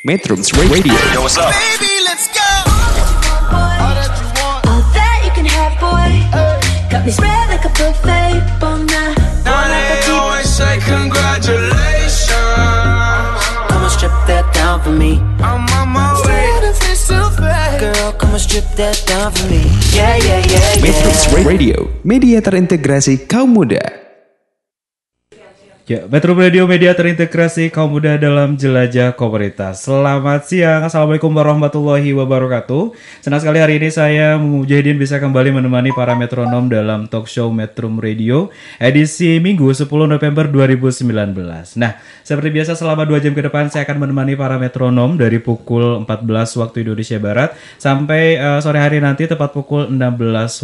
Metrums Radio. Yo, what's up? Baby, let's go. All that you can have, boy. Got me spread like a buffet, bon nah. Now they always say congratulations. Come and strip that down for me. I'm on my way. Girl, come and strip that down for me. Yeah, yeah, yeah, Metrums yeah. Radio, media terintegrasi kaum muda. Ya, Metro Radio Media terintegrasi kaum muda dalam jelajah komunitas. Selamat siang, Assalamualaikum warahmatullahi wabarakatuh. Senang sekali hari ini saya Mujahidin bisa kembali menemani para metronom dalam talk show Metro Radio edisi Minggu 10 November 2019. Nah, seperti biasa selama 2 jam ke depan saya akan menemani para metronom dari pukul 14 waktu Indonesia Barat sampai eh, sore hari nanti tepat pukul 16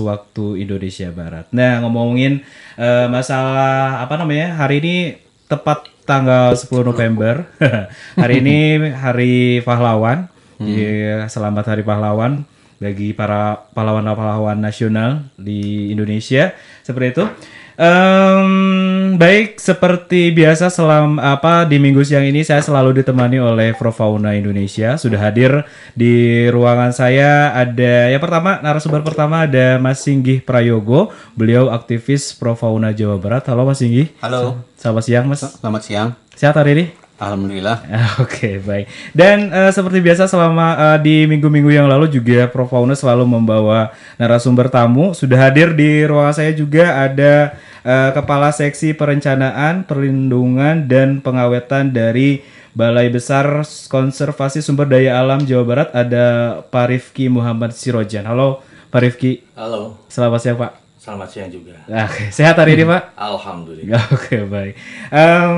waktu Indonesia Barat. Nah, ngomongin eh, masalah apa namanya? Hari ini tepat tanggal 10 November. hari ini hari pahlawan. Iya, selamat hari pahlawan bagi para pahlawan-pahlawan nasional di Indonesia. Seperti itu. Em, baik, seperti biasa selam apa di minggu siang ini saya selalu ditemani oleh Profauna Indonesia. Sudah hadir di ruangan saya ada yang pertama narasumber pertama ada Mas Singgih Prayogo. Beliau aktivis Profauna Jawa Barat. Halo Mas Singgih. Halo, Selamat siang Mas. selamat siang. Sehat hari ini? Alhamdulillah. Ah, Oke baik. Dan eh, seperti biasa selama eh, di minggu-minggu yang lalu juga Prof Fauna selalu membawa narasumber tamu. Sudah hadir di ruangan saya juga ada eh, Kepala Seksi Perencanaan, Perlindungan dan Pengawetan dari Balai Besar Konservasi Sumber Daya Alam Jawa Barat ada Pak Rifki Muhammad Sirojan. Halo Pak Rifki. Halo, Selamat siang Pak. Selamat siang juga. Oke, sehat hari ini Pak? Alhamdulillah. Oke baik. Em,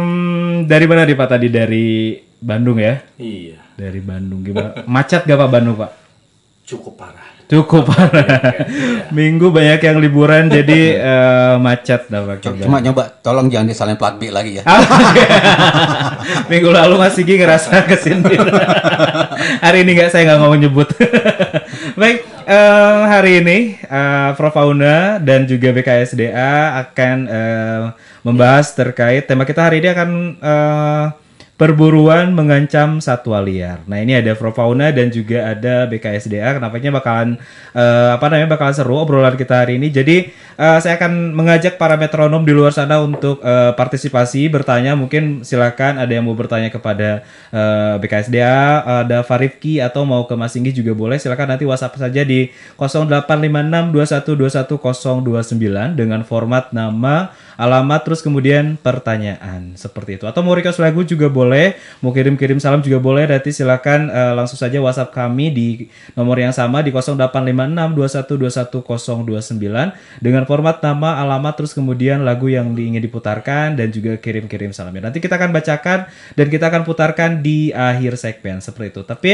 dari mana nih Pak tadi dari Bandung ya? Iya, Dari Bandung gimana? Macet gak Pak Bandung Pak? cukup parah. Cukup parah. Minggu banyak yang liburan jadi eh, macet dah Pak. Cuma nyoba, tolong jangan disalahin plat B lagi ya. Ah. Minggu lalu Mas Sigi ngerasa kesindir. hari ini nggak saya nggak mau nyebut. Baik, eh, hari ini eh, Prof. Fauna dan juga BKSDA akan eh, membahas terkait tema kita hari ini akan eh, perburuan mengancam satwa liar. Nah ini ada Prof Fauna dan juga ada BKSDA. Kenapanya bakalan eh, apa namanya bakalan seru obrolan kita hari ini. Jadi eh, saya akan mengajak para metronom di luar sana untuk eh, partisipasi bertanya. Mungkin silakan ada yang mau bertanya kepada eh, BKSDA, ada Farifki atau mau ke Mas Singgi juga boleh. Silakan nanti WhatsApp saja di 085621210029 dengan format nama, alamat terus kemudian pertanyaan seperti itu. Atau mau request lagu juga boleh, mau kirim-kirim salam juga boleh. Nanti silakan eh, langsung saja WhatsApp kami di nomor yang sama di 085621210029 dengan format nama, alamat terus kemudian lagu yang ingin diputarkan dan juga kirim-kirim salamnya. Nanti kita akan bacakan dan kita akan putarkan di akhir segmen seperti itu. Tapi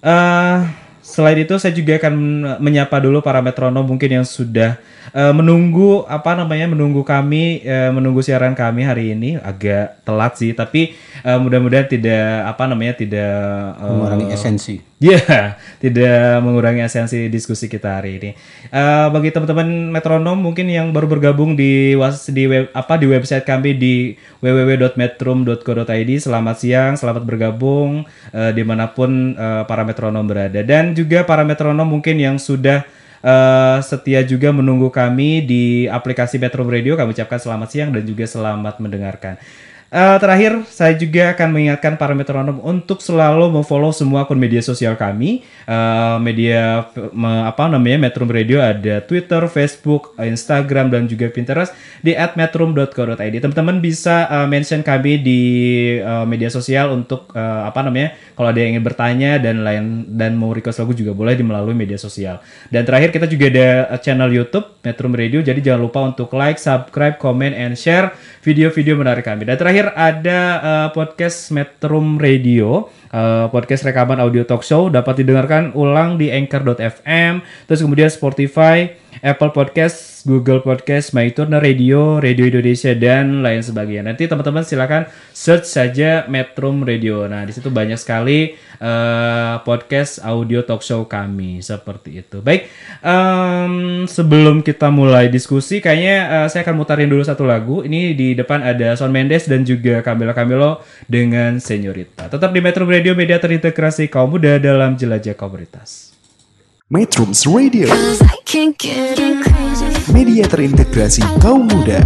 eh selain itu saya juga akan menyapa dulu para metronom mungkin yang sudah eh, menunggu apa namanya menunggu kami eh, menunggu siaran kami hari ini agak telat sih tapi eh, mudah-mudahan tidak apa namanya tidak eh, Mengurangi esensi. Ya, tidak mengurangi esensi diskusi kita hari ini. Eh, bagi teman-teman metronom mungkin yang baru bergabung di was di web apa di website kami di www.metrum.co.id. Selamat siang, selamat bergabung eh, di mana pun eh, para metronom berada dan juga para metronom mungkin yang sudah eh, setia juga menunggu kami di aplikasi Metro Radio. Kami ucapkan selamat siang dan juga selamat mendengarkan. Eh, terakhir, saya juga akan mengingatkan para metronom untuk selalu memfollow semua akun media sosial kami. Eh, media me- apa namanya Metro Radio ada Twitter, Facebook, Instagram dan juga Pinterest di @metrum.co.id. Teman-teman bisa eh, mention kami di eh, media sosial untuk eh, apa namanya kalau ada yang ingin bertanya dan lain dan mau request lagu juga boleh di melalui media sosial. Dan terakhir kita juga ada channel YouTube Metro Radio. Jadi jangan lupa untuk like, subscribe, comment, and share video-video menarik kami. Dan terakhir ada eh, podcast Metrum Radio, eh, podcast rekaman audio talk show dapat didengarkan ulang di anchor.fm, terus kemudian Spotify, Apple Podcast, Google Podcast, MyTuner Radio, Radio Indonesia dan lain sebagainya. Nanti teman-teman silakan search saja Metrum Radio. Nah, di situ banyak sekali eh, podcast audio talk show kami seperti itu. Baik, em, sebelum kita mulai diskusi, kayaknya eh, saya akan mutarin dulu satu lagu. Ini di depan ada Son Mendes dan juga Camila Camilo dengan Senyorita. Tetap di Metrum Radio, media terintegrasi kaum muda dalam jelajah komunitas. Metrums Radio, Cause I can't get in crazy. media terintegrasi kaum muda.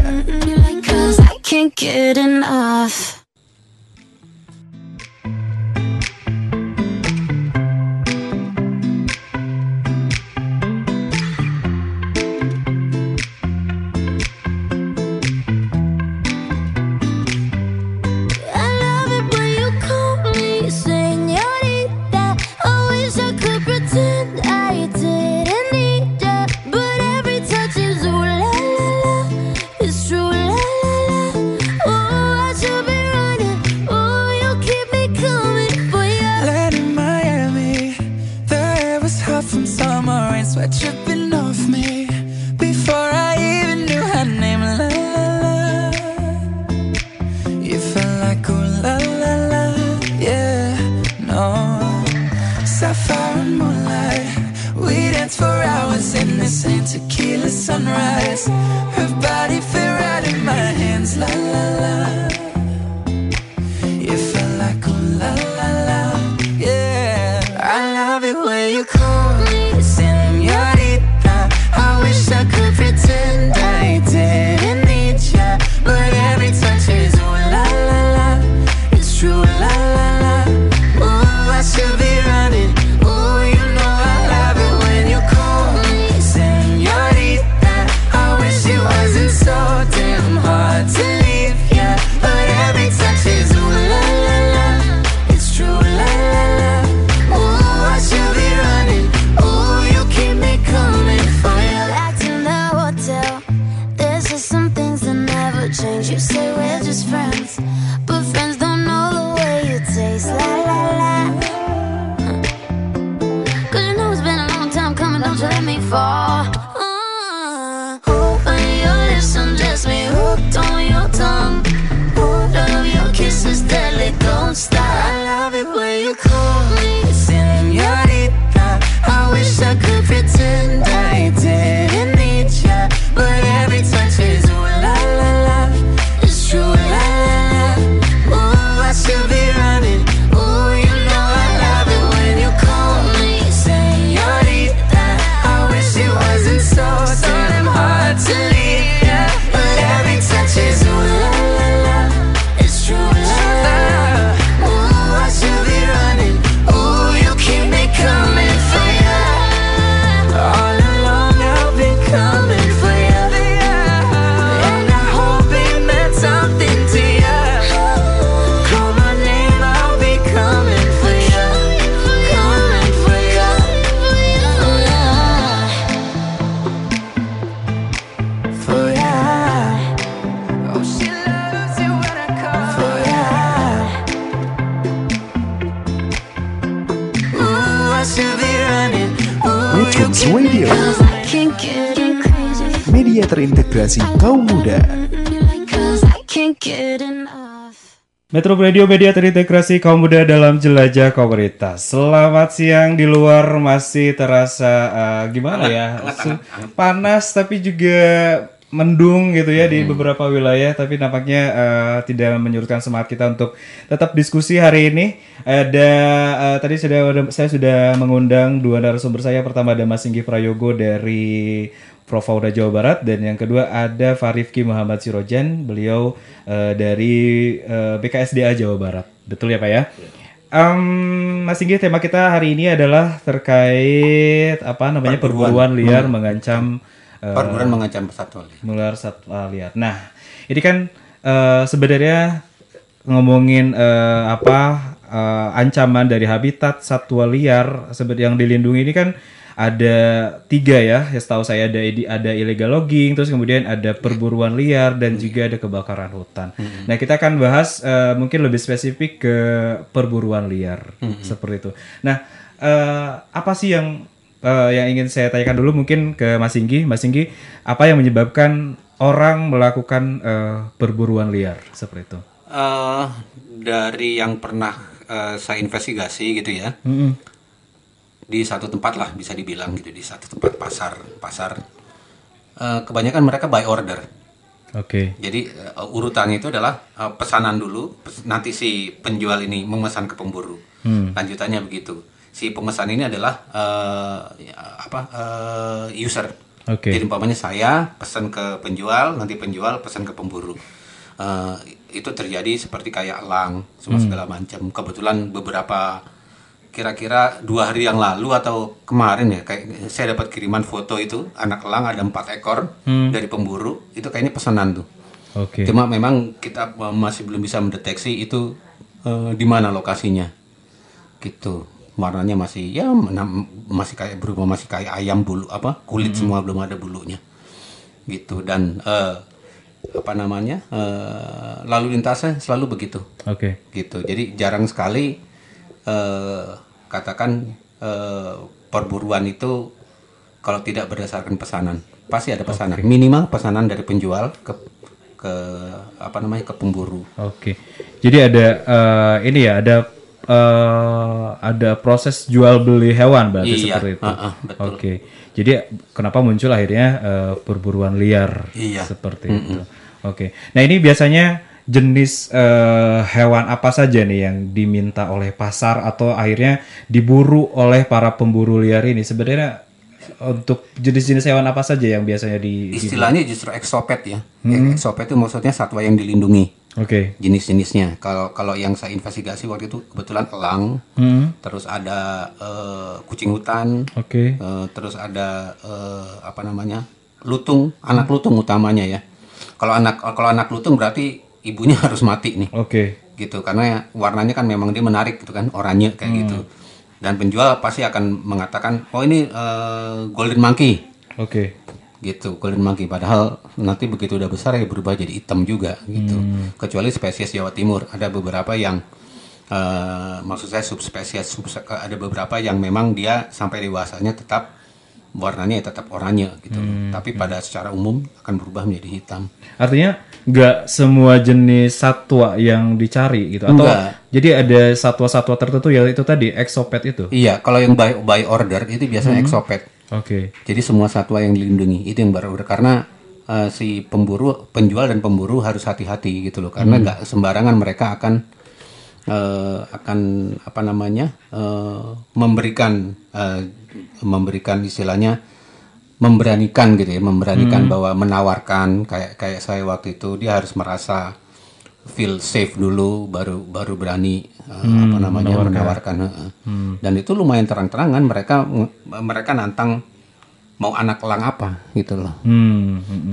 Radio Media terintegrasi kaum muda dalam jelajah komunitas. Selamat siang di luar masih terasa eh, gimana ya? Panas tapi juga mendung gitu ya di beberapa wilayah tapi nampaknya eh, tidak menyurutkan semangat kita untuk tetap diskusi hari ini. Ada eh, tadi sudah saya sudah mengundang dua narasumber saya. Pertama ada Mas Singgi Prayogo dari Profauda Jawa Barat dan yang kedua ada Farifki Muhammad Sirojan, beliau eh, dari eh, BKSDA Jawa Barat. Betul ya Pak ya? Em, Mas Singgi, tema kita hari ini adalah terkait apa namanya perburuan, Perburuan. liar mengancam eh, Perburuan mengancam satwa liar. satwa liar. Nah, ini kan eh, sebenarnya ngomongin eh, apa eh, ancaman dari habitat satwa liar seperti yang dilindungi ini kan ada tiga ya, ya setahu saya ada ada illegal logging, terus kemudian ada perburuan liar dan juga ada kebakaran hutan. Nah kita akan bahas eh, mungkin lebih spesifik ke perburuan liar seperti itu. Nah eh, apa sih yang eh, yang ingin saya tanyakan dulu mungkin ke Mas Singgi. Mas Singgi, apa yang menyebabkan orang melakukan eh, perburuan liar seperti itu? Eh, dari yang pernah eh, saya investigasi gitu ya, Mm-mm. Di satu tempat lah bisa dibilang gitu di satu tempat pasar pasar eh, kebanyakan mereka by order. Oke. Jadi eh, urutannya itu adalah eh, pesanan dulu, pes- nanti si penjual ini memesan ke pemburu. Hmm. Lanjutannya begitu. Si pemesan ini adalah ya, apa eh, user. Oke. Jadi umpamanya saya pesan ke penjual, nanti penjual pesan ke pemburu. Eh, itu terjadi seperti kayak elang, semua Hmm. segala macam. Kebetulan beberapa kira-kira dua hari yang lalu atau kemarin ya kayak saya dapat kiriman foto itu anak elang ada empat ekor Hmm. dari pemburu itu kayaknya pesanan tuh. Oke. cuma memang kita masih belum bisa mendeteksi itu eh, di mana lokasinya. Gitu. Warnanya masih ya masih kayak berubah masih kayak ayam bulu apa kulit semua belum ada bulunya. Gitu. Dan eh, apa namanya eh, lalu lintasnya selalu begitu. Oke. gitu. Jadi jarang sekali eh, katakan eh, perburuan itu kalau tidak berdasarkan pesanan pasti ada pesanan minimal pesanan dari penjual ke ke apa namanya ke pemburu Oke. Jadi ada eh, ini ya ada eh, ada proses jual beli hewan berarti Iya, seperti itu. uh-uh, betul. Oke. Jadi kenapa muncul akhirnya eh, perburuan liar Iya. seperti itu. Oke. Nah ini biasanya jenis eh, hewan apa saja nih yang diminta oleh pasar atau akhirnya diburu oleh para pemburu liar ini? Sebenarnya untuk jenis-jenis hewan apa saja yang biasanya di istilahnya justru exopet ya exopet itu maksudnya satwa yang dilindungi Oke. jenis-jenisnya kalau kalau yang saya investigasi waktu itu kebetulan elang Hmm. terus ada eh, kucing hutan Oke. Eh, terus ada eh, apa namanya lutung anak lutung utamanya ya kalau anak kalau anak lutung berarti ibunya harus mati nih. Oke. gitu karena warnanya kan memang dia menarik gitu kan oranye kayak gitu. Dan penjual pasti akan mengatakan oh ini eh, golden monkey. Oke. gitu golden monkey. Padahal nanti begitu udah besar ya berubah jadi hitam juga gitu. Kecuali spesies Jawa Timur. Ada beberapa yang eh, maksud saya subspesies sub ada beberapa yang memang dia sampai dewasanya tetap warnanya ya tetap oranye gitu. Tapi pada secara umum akan berubah menjadi hitam. Artinya nggak semua jenis satwa yang dicari gitu atau Nggak. jadi ada satwa-satwa tertentu ya itu tadi exopet itu. iya kalau yang by, by order itu biasanya exopet Oke. Jadi semua satwa yang dilindungi itu yang baru karena eh, si pemburu, penjual dan pemburu harus hati-hati gitu loh karena nggak sembarangan mereka akan eh, akan apa namanya eh, memberikan eh, memberikan istilahnya memberanikan gitu ya memberanikan bahwa menawarkan kayak kayak saya waktu itu dia harus merasa feel safe dulu baru baru berani eh, apa namanya menawarkan, heeh. dan itu lumayan terang-terangan mereka mereka nantang mau anak elang apa gitu loh Hmm. hmm, hmm.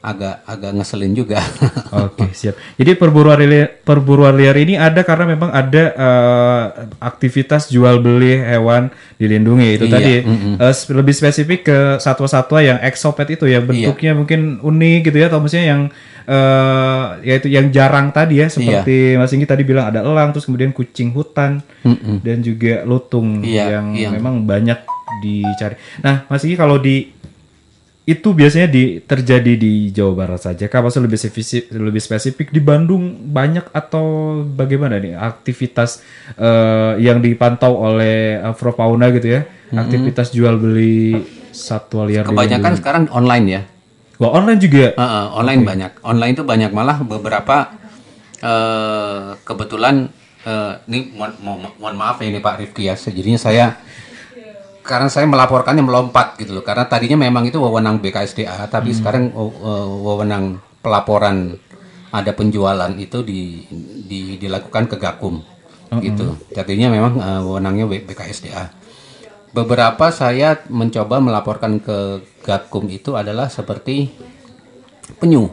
Agak agak ngeselin juga Oke siap. Jadi perburuan liar, perburuan liar ini ada karena memang ada eh, aktivitas jual beli hewan dilindungi itu Iya, tadi mm-mm. eh, sp- lebih spesifik ke satwa-satwa yang exopet itu Iya. ya bentuknya mungkin unik gitu ya atau maksudnya yang eh yaitu yang jarang tadi ya seperti Mas Inggi tadi bilang ada elang terus kemudian kucing hutan Mm-mm. dan juga lutung Iya, yang iya. memang banyak dicari. Nah Mas Inggi kalau di itu biasanya di terjadi di Jawa Barat saja kah? Maksudnya lebih spesifik, lebih spesifik di Bandung banyak atau bagaimana nih aktivitas eh, yang dipantau oleh Afrofauna gitu ya? Aktivitas jual beli satwa liar kebanyakan sekarang online ya Wah, online juga. Heeh, online banyak online itu banyak malah beberapa eh, kebetulan eh, ini mohon, mohon- mohon maaf ya ini Pak Rifki ya sejadinya saya karena saya melaporkannya melompat gitu loh karena tadinya memang itu wewenang BKSDA tapi sekarang oh, eh, wewenang pelaporan ada penjualan itu di, di- dilakukan ke Gakum gitu jadinya memang eh, wewenangnya BKSDA beberapa saya mencoba melaporkan ke Gakum itu adalah seperti penyu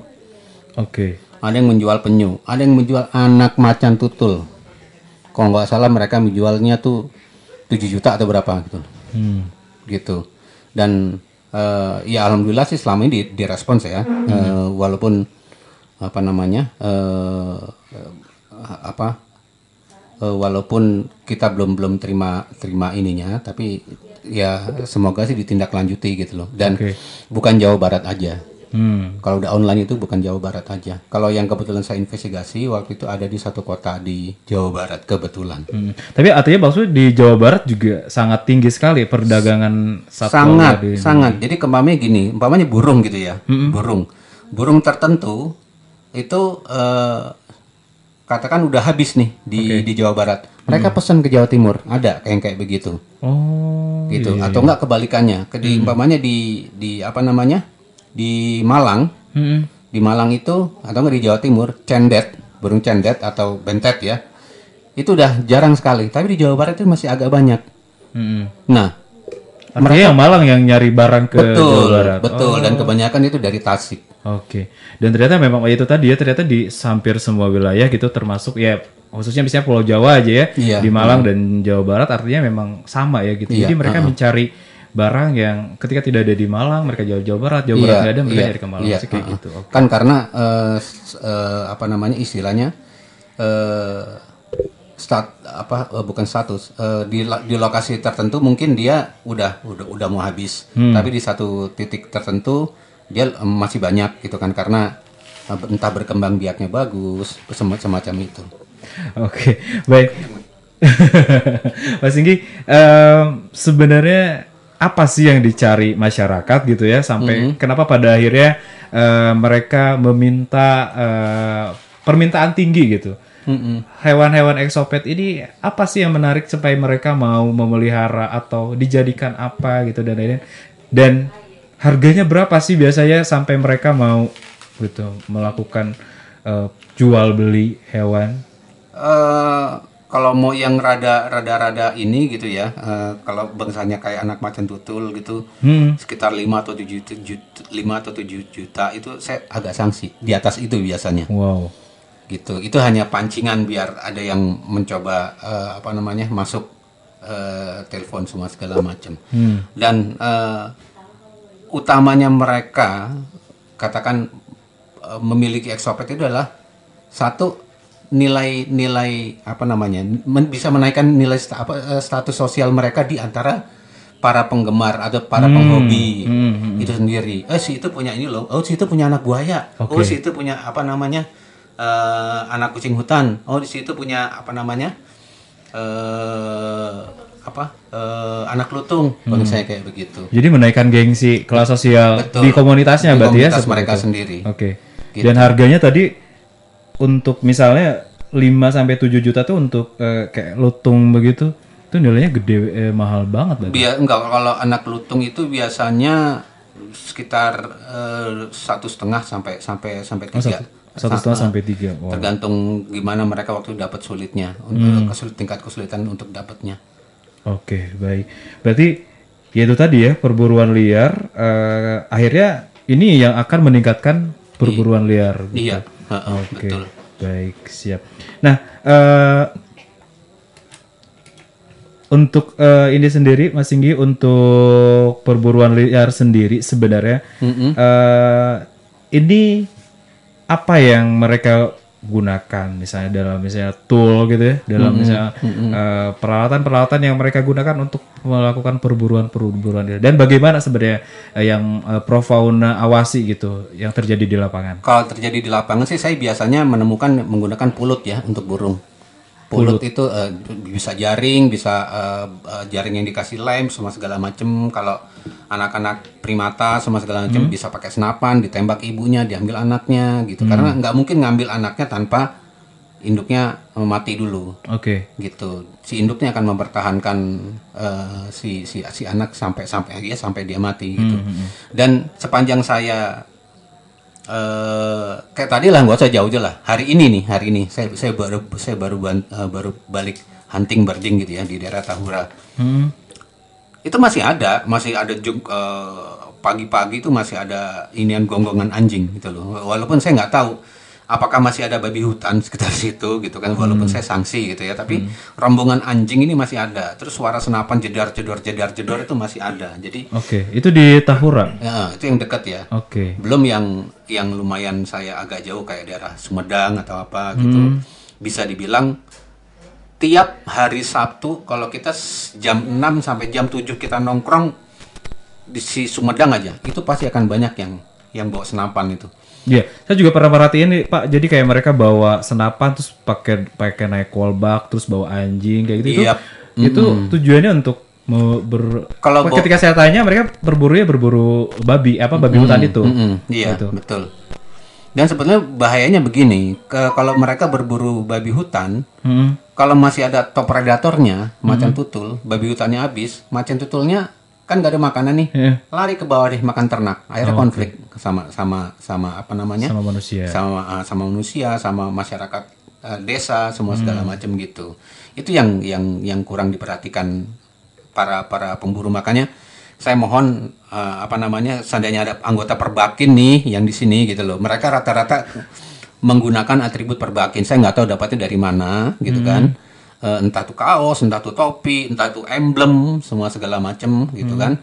Oke. ada yang menjual penyu, ada yang menjual anak macan tutul. Kalau nggak salah mereka menjualnya tuh 7 juta atau berapa gitu. Hmm. Gitu. Dan eh, ya alhamdulillah sih selama ini di- direspons ya. Eh, walaupun apa namanya? eh, eh, apa eh, walaupun kita belum belum terima terima ininya tapi ya semoga sih ditindaklanjuti gitu loh dan Oke. bukan Jawa Barat aja Hmm. kalau udah online itu bukan Jawa Barat aja. Kalau yang kebetulan saya investigasi waktu itu ada di satu kota di Jawa Barat kebetulan. Hmm. Tapi artinya maksudnya di Jawa Barat juga sangat tinggi sekali perdagangan satwa sangat di- sangat. Jadi kempamanya gini umpamanya burung gitu ya burung. Burung tertentu itu eh, katakan udah habis nih di di Jawa Barat. Mereka pesan ke Jawa Timur. Ada kayak kayak begitu. Oh, gitu. iya, atau enggak kebalikannya. Ke di umpamanya di di apa namanya di Malang Hmm. di Malang itu atau enggak di Jawa Timur cendet burung cendet atau bentet ya itu udah jarang sekali tapi di Jawa Barat itu masih agak banyak Hmm. nah Artinya yang Malang yang nyari barang ke betul Jawa Barat. betul Oh, dan kebanyakan itu dari Tasik Oke. Dan ternyata memang oh, itu tadi ya ternyata di hampir semua wilayah gitu termasuk ya khususnya misalnya Pulau Jawa aja ya Iya. di Malang dan Jawa Barat artinya memang sama ya gitu. Iya, Jadi mereka uh-uh. mencari barang yang ketika tidak ada di Malang mereka Jawa Jawa Barat, Jawa Barat nggak ada mereka iya, nyari ke Malang iya, Sih kayak gitu. Kan karena eh, eh, apa namanya istilahnya eh stat apa bukan status di di lokasi tertentu mungkin dia udah udah udah mau habis Hmm. tapi di satu titik tertentu dia masih banyak gitu kan karena entah berkembang biaknya bagus sem- semacam itu Oke, baik. Mas Singgi, em, sebenarnya apa sih yang dicari masyarakat gitu ya sampai kenapa pada akhirnya eh, mereka meminta eh, permintaan tinggi gitu? Hewan-hewan eksopet ini apa sih yang menarik supaya mereka mau memelihara atau dijadikan apa gitu dan lain-lain? Dan harganya berapa sih biasanya sampai mereka mau gitu melakukan eh, jual beli hewan? eh kalau mau yang rada rada rada ini gitu ya eh, kalau bangsanya kayak anak macan tutul gitu Hmm. sekitar 5 atau 7 juta, 5 atau 7 juta itu saya agak sanksi di atas itu biasanya Wow. gitu itu hanya pancingan biar ada yang mencoba eh, apa namanya masuk eh, telepon semua segala macam dan eh, utamanya mereka katakan eh, memiliki eksopet itu adalah satu nilai-nilai apa namanya men- bisa menaikkan nilai sta- apa, eh, status sosial mereka di antara para penggemar atau para penghobi itu sendiri. Eh si itu punya ini loh. Oh si itu punya anak buaya. Oh si itu punya apa namanya eh, anak kucing hutan. Oh di situ punya apa namanya eh apa eh, anak lutung. Bagi saya kayak begitu. Jadi menaikkan gengsi kelas sosial Betul. di komunitasnya Di berarti ya komunitas seperti mereka itu? sendiri. Oke. Gitu. Dan harganya tadi untuk misalnya 5 sampai 7 juta tuh untuk eh, kayak lutung begitu. Itu nilainya gede eh, mahal banget berarti. Biar enggak kalau anak lutung itu biasanya sekitar eh, satu setengah sampai sampai sampai Oh, tiga. satu, setengah sampai tiga. Wow. Tergantung gimana mereka waktu dapat sulitnya, untuk kesulit tingkat kesulitan untuk dapatnya. Oke, baik. Berarti ya itu tadi ya perburuan liar eh, akhirnya ini yang akan meningkatkan perburuan liar. gitu. Iya, heeh, Oke, betul. Baik siap. Nah, eh, untuk eh, ini sendiri, Mas Singgi, untuk perburuan liar sendiri sebenarnya eh, ini apa yang mereka gunakan, misalnya dalam misalnya tool gitu ya, dalam misalnya eh, peralatan-peralatan yang mereka gunakan untuk melakukan perburuan-perburuan liar. Dan bagaimana sebenarnya eh, yang eh, Profauna awasi gitu, yang terjadi di lapangan? Kalau terjadi di lapangan sih saya biasanya menemukan menggunakan pulut ya untuk burung. Pulut, itu eh, bisa jaring, bisa eh, eh, jaring yang dikasih lem, semua segala macem. Kalau anak-anak primata, semua segala macam bisa pakai senapan, ditembak ibunya, diambil anaknya gitu. Karena nggak mungkin ngambil anaknya tanpa induknya mati dulu Oke. gitu. Si induknya akan mempertahankan eh, si si si anak sampai sampai ya sampai dia mati gitu. Dan sepanjang saya eh kayak tadi lah nggak usah jauh aja lah. Hari ini nih, hari ini saya saya baru saya baru ban- eh, baru balik hunting birding gitu ya di daerah Tahura. Hmm. Itu masih ada, masih ada juk eh, pagi-pagi itu masih ada inian gonggongan anjing gitu loh. Walaupun saya nggak tahu apakah masih ada babi hutan sekitar situ gitu kan walaupun saya sanksi gitu ya tapi rombongan anjing ini masih ada. Terus suara senapan jedar jedor jedar jedor itu masih ada. Jadi Oke, itu di Tahura. ya, itu yang dekat ya. Oke. belum yang yang lumayan saya agak jauh kayak daerah Sumedang atau apa gitu. Bisa dibilang tiap hari Sabtu kalau kita jam 6 sampai jam 7 kita nongkrong di si Sumedang aja itu pasti akan banyak yang yang bawa senapan itu Iya, saya juga pernah perhatiin nih Pak. Jadi kayak mereka bawa senapan terus pakai pakai naik kolbak terus bawa anjing kayak gitu. Iya. Itu, itu tujuannya untuk mau ber Kalau ketika saya tanya mereka berburu ya berburu babi apa babi hutan itu. Mm-mm, iya Gitu. betul dan sebetulnya bahayanya begini ke, kalau mereka berburu babi hutan Hmm. kalau masih ada top predatornya macan tutul babi hutannya habis macan tutulnya kan gak ada makanan nih. Iya. lari ke bawah deh makan ternak. Akhirnya konflik sama sama sama apa namanya? Sama manusia. sama uh, sama manusia sama masyarakat uh, desa semua segala macam gitu. Itu yang yang yang kurang diperhatikan para para pemburu. Makanya saya mohon uh, apa namanya seandainya ada anggota perbakin nih yang di sini gitu loh. Mereka rata-rata menggunakan atribut perbakin. Saya nggak tahu dapatnya dari mana gitu kan Eh, entah itu kaos entah itu topi entah itu emblem semua segala macam gitu kan.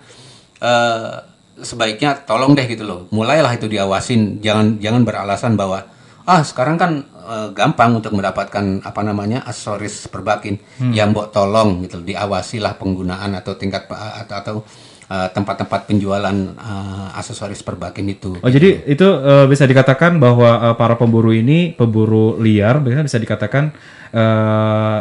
Eh, sebaiknya tolong deh gitu loh. Mulailah itu diawasin. Jangan jangan beralasan bahwa ah sekarang kan eh, gampang untuk mendapatkan apa namanya aksesoris perbakin. Yang mbok tolong gitu diawasilah penggunaan atau tingkat atau atau tempat-tempat penjualan eh, aksesoris perbakin itu. Oh jadi itu eh, bisa dikatakan bahwa eh, para pemburu ini pemburu liar bisa dikatakan eh,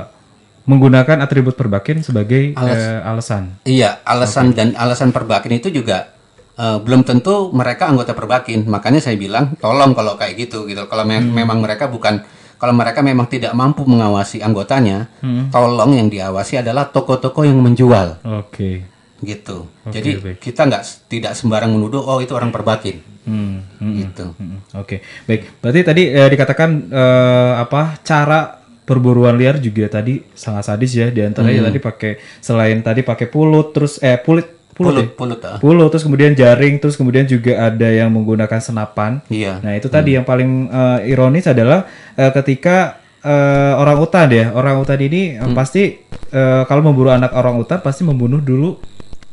menggunakan atribut perbakin sebagai eh, alasan. Iya, alasan dan alasan perbakin itu juga eh, belum tentu mereka anggota perbakin. Makanya saya bilang tolong kalau kayak gitu gitu. Kalau me- memang mereka bukan kalau mereka memang tidak mampu mengawasi anggotanya, tolong yang diawasi adalah toko-toko yang menjual Oke. gitu. Oke, Jadi baik. kita nggak tidak sembarang menuduh oh itu orang perbakin. Hmm, hmm, Gitu. hmm. Oke, baik. Berarti tadi eh, dikatakan eh, apa cara perburuan liar juga tadi sangat sadis ya. Di antaranya tadi pakai selain tadi pakai pulut terus eh pulit pulut, Pulut, ya? pulut, ah. Pulut, terus kemudian jaring, terus kemudian juga ada yang menggunakan senapan. Iya. Nah itu tadi yang paling eh, ironis adalah eh, ketika eh, orang utan ya, orang utan ini eh, pasti eh, kalau memburu anak orang utan pasti membunuh dulu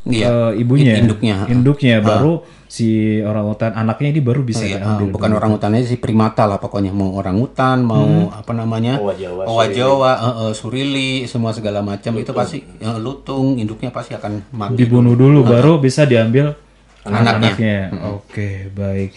Iya. eh, ibunya, Induknya. induknya, baru si orang utan anaknya ini baru bisa Iya, diambil. ah, bukan orang hutan aja sih primata lah pokoknya mau orang hutan mau apa namanya Owa Jawa, owa Jawa, eh, eh, surili semua segala macam itu pasti eh, lutung induknya pasti akan mati dibunuh dulu baru bisa diambil Anaknya. anaknya. Oke, baik.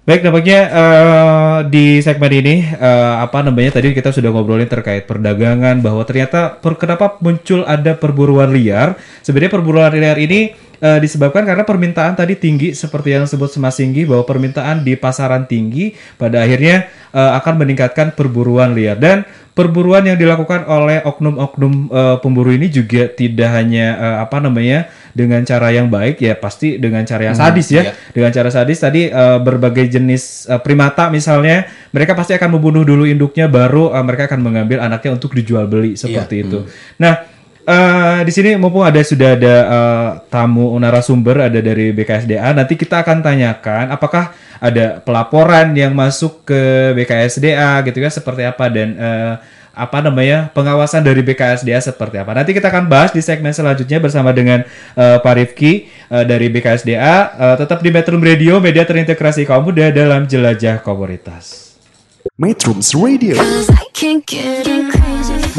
Baik, nampaknya eh, di segmen ini eh, apa namanya tadi kita sudah ngobrolin terkait perdagangan bahwa ternyata per, kenapa muncul ada perburuan liar. Sebenarnya perburuan liar ini eh, disebabkan karena permintaan tadi tinggi seperti yang disebut Mas Singgi bahwa permintaan di pasaran tinggi pada akhirnya eh, akan meningkatkan perburuan liar. Dan perburuan yang dilakukan oleh oknum-oknum eh, pemburu ini juga tidak hanya eh, apa namanya dengan cara yang baik ya pasti dengan cara yang sadis ya. iya. dengan cara sadis tadi eh, berbagai jenis eh, primata misalnya mereka pasti akan membunuh dulu induknya baru eh, mereka akan mengambil anaknya untuk dijual beli seperti itu. Nah eh, di sini mumpung ada sudah ada eh, tamu narasumber ada dari BKSDA nanti kita akan tanyakan apakah ada pelaporan yang masuk ke BKSDA gitu kan seperti apa dan eh, apa namanya pengawasan dari BKSDA seperti apa. Nanti kita akan bahas di segmen selanjutnya bersama dengan eh, Pak Rifki eh, dari BKSDA. Eh, tetap di Metro Radio, media terintegrasi kaum muda dalam jelajah komunitas. Metrums Radio,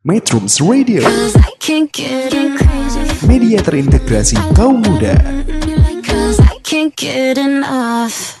Metrums Radio, Cause I can't get crazy. media terintegrasi kaum muda. Cause I can't get enough.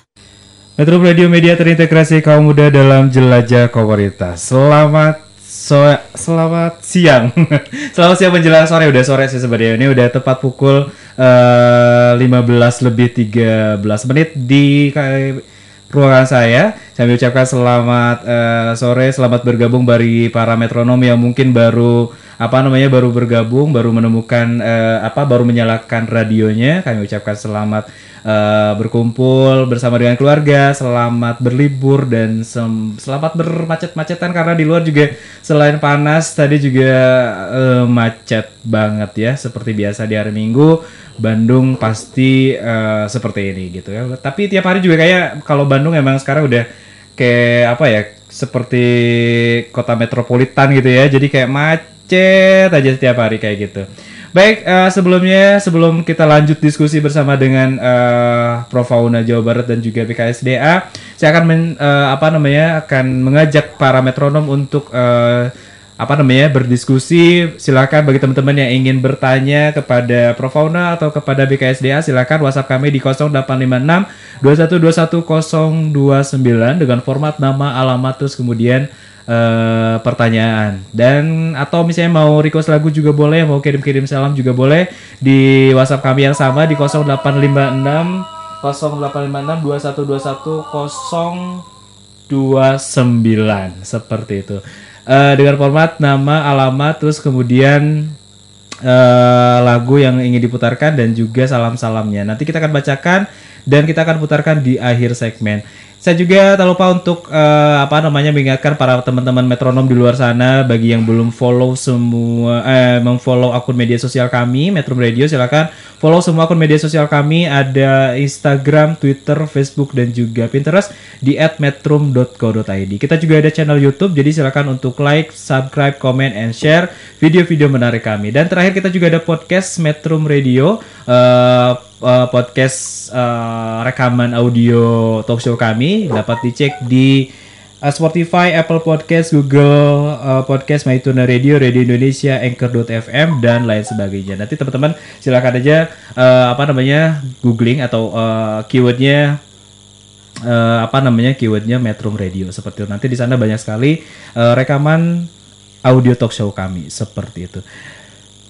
Metro Radio Media terintegrasi kaum muda dalam jelajah komunitas. Selamat so- selamat siang. selamat siang menjelang sore udah sore sih sebenarnya. Ini udah tepat pukul eh, 15 lebih 13 menit di ka- ruangan saya. Saya ucapkan selamat eh, sore, selamat bergabung bagi para metronom yang mungkin baru apa namanya baru bergabung, baru menemukan eh, apa baru menyalakan radionya. Kami ucapkan selamat eh, berkumpul bersama dengan keluarga, selamat berlibur dan selamat bermacet-macetan karena di luar juga selain panas tadi juga eh, macet banget ya seperti biasa di hari Minggu. Bandung pasti eh, seperti ini gitu ya. Tapi tiap hari juga kayak kalau Bandung emang sekarang udah kayak apa ya seperti kota metropolitan gitu ya. Jadi kayak macet aja setiap hari kayak gitu. Baik, eh, sebelumnya sebelum kita lanjut diskusi bersama dengan eh, Prof Fauna Jawa Barat dan juga BKSDA, saya akan men- eh, apa namanya akan mengajak para metronom untuk eh, apa namanya berdiskusi. Silakan bagi teman-teman yang ingin bertanya kepada Prof. Fauna atau kepada BKSDA, silakan WhatsApp kami di 0856 2121029 dengan format nama, alamat terus kemudian eh, pertanyaan. Dan atau misalnya mau request lagu juga boleh mau kirim-kirim salam juga boleh di WhatsApp kami yang sama di 0856 0856 2121 seperti itu Eh, dengan format nama alamat terus kemudian eh, lagu yang ingin diputarkan dan juga salam-salamnya. Nanti kita akan bacakan dan kita akan putarkan di akhir segmen. Saya juga tak lupa untuk eh, apa namanya mengingatkan para teman-teman metronom di luar sana bagi yang belum follow semua eh memfollow akun media sosial kami Metro Radio silakan follow semua akun media sosial kami ada Instagram, Twitter, Facebook dan juga Pinterest di @metrum.co.id. Kita juga ada channel YouTube jadi silakan untuk like, subscribe, comment and share video-video menarik kami. Dan terakhir kita juga ada podcast Metrum Radio eh, eh, podcast eh, rekaman audio talk show kami dapat dicek di eh, Spotify, Apple Podcast, Google eh, Podcast, MyTuner Radio, Radio Indonesia, Anchor.fm dan lain sebagainya. Nanti teman-teman silakan aja eh, apa namanya googling atau eh, keywordnya eh, apa namanya keywordnya Metro Radio seperti itu. Nanti di sana banyak sekali eh, rekaman audio talk show kami seperti itu.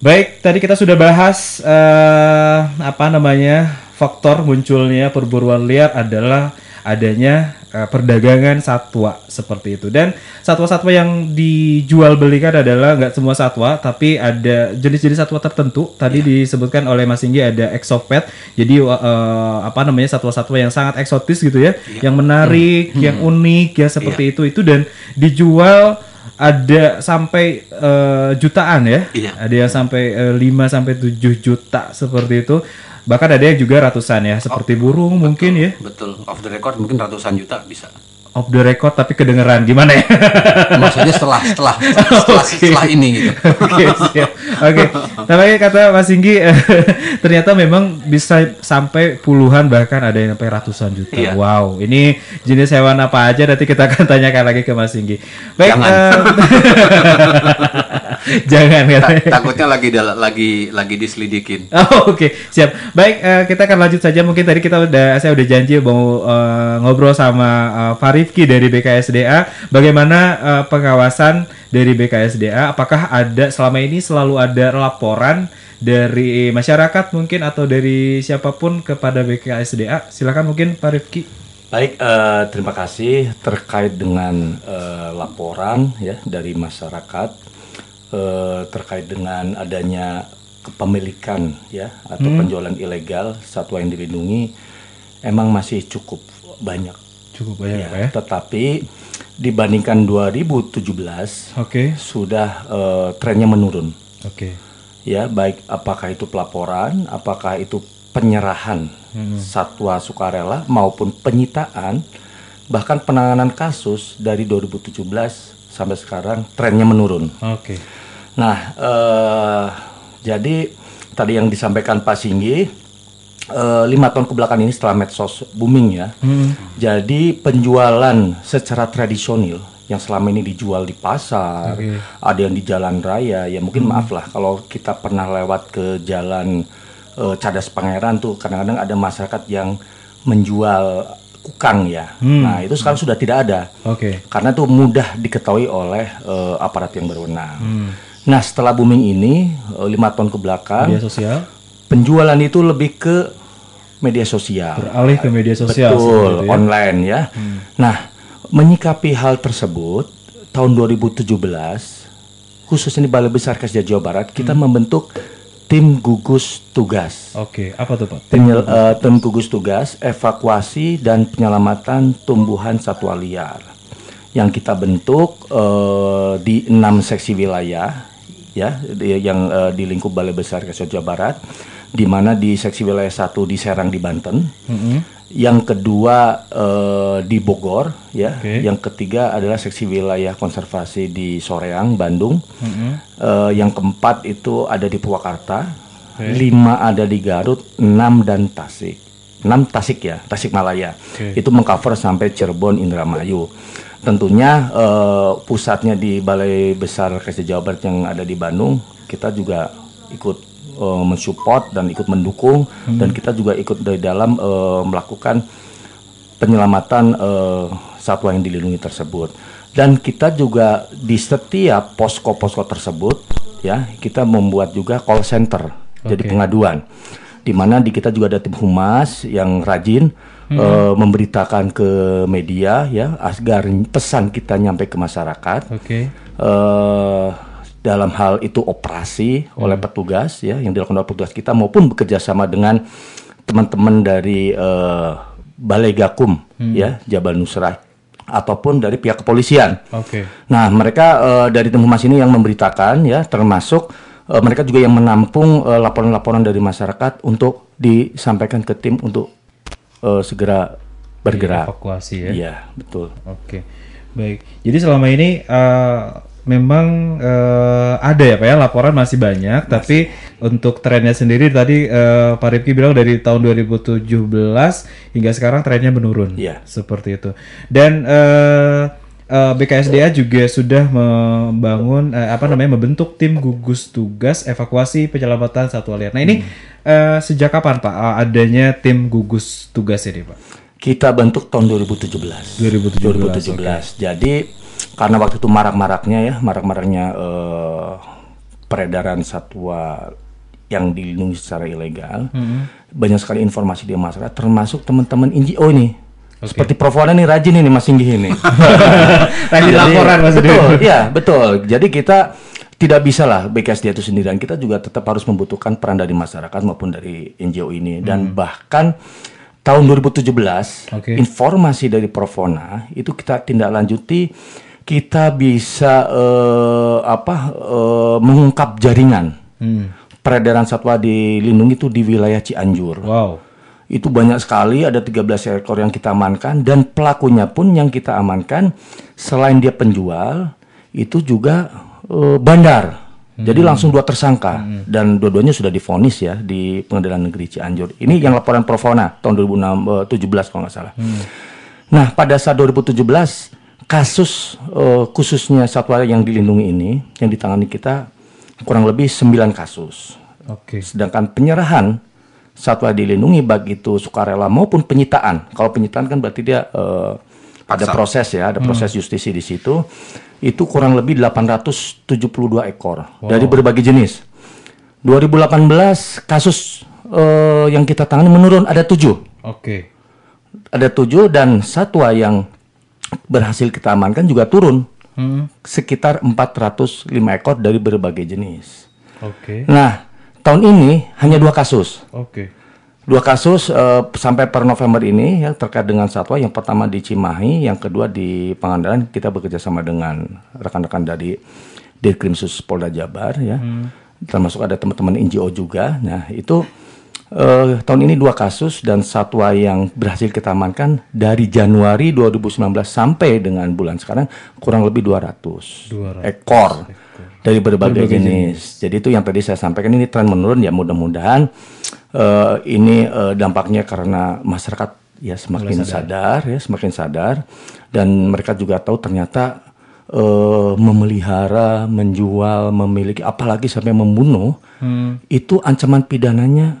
Baik, tadi kita sudah bahas eh, apa namanya faktor munculnya perburuan liar adalah adanya eh, perdagangan satwa seperti itu. Dan satwa-satwa yang dijual belikan adalah nggak semua satwa tapi ada jenis-jenis satwa tertentu. Tadi disebutkan oleh Mas Singgi ada exopet. Jadi eh, apa namanya satwa-satwa yang sangat eksotis gitu ya yang menarik yang unik ya seperti itu itu. Dan dijual ada sampai eh, jutaan ya. Iya. Ada yang sampai eh, 5 sampai 7 juta seperti itu. Bahkan ada yang juga ratusan ya, seperti burung mungkin ya. Betul. Off the record mungkin ratusan juta bisa. Off the record tapi kedengeran gimana ya? Maksudnya setelah setelah setelah, Oke. setelah ini gitu. Oke, siap. Oke. Tapi kata Mas Singgi eh, ternyata memang bisa sampai puluhan bahkan ada yang sampai ratusan juta. Iya. Wow, ini jenis hewan apa aja nanti kita akan tanyakan lagi ke Mas Singgi. Baik. Jangan. Jangan ya. Ta- takutnya lagi lagi lagi diselidikin. Oh, Oke, siap. Baik, eh, kita akan lanjut saja. Mungkin tadi kita udah, saya udah janji mau eh, ngobrol sama eh, Farifki dari BKSDA. Bagaimana eh, pengawasan dari BKSDA? Apakah ada selama ini selalu ada laporan dari masyarakat mungkin atau dari siapa pun kepada BKSDA? Silakan mungkin Farifki. Baik, eh, terima kasih terkait dengan eh, laporan ya dari masyarakat eh, terkait dengan adanya kepemilikan ya atau penjualan ilegal satwa yang dilindungi emang masih cukup banyak. Cukup banyak Ya, ya. Tetapi dibandingkan 2017 Oke, sudah eh, trennya menurun. oke. ya baik apakah itu pelaporan, apakah itu penyerahan satwa sukarela maupun penyitaan bahkan penanganan kasus dari 2017 sampai sekarang trennya menurun. Oke. Nah, eh, jadi tadi yang disampaikan Pak Singgi eh, lima tahun ke belakang ini setelah medsos booming ya, jadi penjualan secara tradisional yang selama ini dijual di pasar, ada yang di jalan raya, ya mungkin maaf lah kalau kita pernah lewat ke jalan eh, Cadas Pangeran tuh kadang-kadang ada masyarakat yang menjual kukang ya. Nah itu sekarang sudah tidak ada Oke. karena itu mudah diketahui oleh eh, aparat yang berwenang. Nah setelah booming ini eh, lima tahun ke belakang Media sosial penjualan itu lebih ke media sosial, beralih ke media sosial betul ya. online ya. Nah menyikapi hal tersebut tahun 2017 khususnya di Balai Besar Kesejahteraan Jawa Barat kita membentuk tim gugus tugas. Oke, apa tuh Pak? Penyel- eh, tim gugus tugas evakuasi dan penyelamatan tumbuhan satwa liar yang kita bentuk eh, di enam seksi wilayah ya di- yang eh, di lingkup Balai Besar Kesehatan Jawa Barat di mana di seksi wilayah satu di Serang di Banten. Yang kedua eh, di Bogor ya. Oke. yang ketiga adalah seksi wilayah konservasi di Soreang Bandung. Eh, yang keempat itu ada di Purwakarta. Lima ada di Garut enam dan Tasik. Enam Tasik ya Tasikmalaya Oke. itu mengcover sampai Cirebon Indramayu tentunya eh, pusatnya di Balai Besar Kesehatan Jawa Barat yang ada di Bandung kita juga ikut eh, mensupport dan ikut mendukung dan kita juga ikut dari dalam eh, melakukan penyelamatan eh, satwa yang dilindungi tersebut. Dan kita juga di setiap posko-posko tersebut ya, kita membuat juga call center. Jadi pengaduan. Di mana di kita juga ada tim humas yang rajin eh, memberitakan ke media ya agar pesan kita nyampe ke masyarakat Oke. eh dalam hal itu operasi oleh petugas ya yang dilakukan oleh petugas kita maupun bekerja sama dengan teman-teman dari eh, Balai Gakum ya Jabal Nusrat ataupun dari pihak kepolisian. Oke. Nah, mereka eh, dari tim humas ini yang memberitakan ya, termasuk eh, mereka juga yang menampung laporan-laporan dari masyarakat untuk disampaikan ke tim untuk eh, segera bergerak. Evakuasi ya. Iya, betul. Oke, baik. Jadi selama ini eh, memang eh, ada ya pak ya laporan masih banyak, tapi untuk trennya sendiri tadi eh, Pak Rifki bilang dari tahun 2017 hingga sekarang trennya menurun. Iya. Seperti itu. Dan eh, BKSDA juga sudah membangun apa namanya membentuk tim gugus tugas evakuasi penyelamatan satwa liar. Nah ini eh, sejak kapan Pak eh, adanya tim gugus tugas ini Pak? Kita bentuk tahun 2017. 2017, 2017. Jadi karena waktu itu marak-maraknya ya, marak-maraknya eh, peredaran satwa yang dilindungi secara ilegal, banyak sekali informasi di masyarakat, termasuk teman-teman NGO ini. Seperti Provona nih rajin ini Mas Singgih ini. Rajin Jadi, laporan, maksudnya. Betul, iya betul. Jadi kita tidak bisa lah BKSD itu sendirian. Kita juga tetap harus membutuhkan peran dari masyarakat maupun dari NGO ini. Dan bahkan tahun 2017 Oke. informasi dari Provona itu kita tindak lanjuti kita bisa eh, apa eh, mengungkap jaringan peredaran satwa dilindungi itu di wilayah Cianjur. Wow. Itu banyak sekali, ada 13 ekor yang kita amankan dan pelakunya pun yang kita amankan selain dia penjual itu juga eh, bandar. Jadi langsung dua tersangka dan dua-duanya sudah difonis ya di Pengadilan Negeri Cianjur. Ini yang laporan Provona tahun 2017 kalau nggak salah. Nah, pada saat 2017 kasus eh, khususnya satwa yang dilindungi ini yang ditangani kita kurang lebih 9 kasus. Oke. Sedangkan penyerahan satwa dilindungi baik itu sukarela maupun penyitaan. Kalau penyitaan kan berarti dia eh, ada proses ya, ada proses justisi di situ. Itu kurang lebih 872 ekor dari berbagai jenis. 2018 kasus eh, yang kita tangani menurun ada tujuh Oke. ada tujuh dan satwa yang berhasil kita amankan juga turun sekitar 405 ekor dari berbagai jenis. Oke. Nah tahun ini hanya dua kasus, Oke. Dua kasus eh, sampai per November ini ya terkait dengan satwa. Yang pertama di Cimahi, yang kedua di Pangandaran. Kita bekerja sama dengan rekan-rekan dari Dirkrimsus Polda Jabar ya, termasuk ada teman-teman NGO juga. Nah itu eh, tahun ini dua kasus dan satwa yang berhasil kita amankan dari Januari 2019 sampai dengan bulan sekarang kurang lebih 200, 200 ekor dari berbagai, jenis. Jadi itu yang tadi saya sampaikan ini tren menurun ya mudah-mudahan eh, ini eh, dampaknya karena masyarakat ya semakin sadar. ya semakin sadar dan mereka juga tahu ternyata eh, memelihara, menjual, memiliki apalagi sampai membunuh itu ancaman pidananya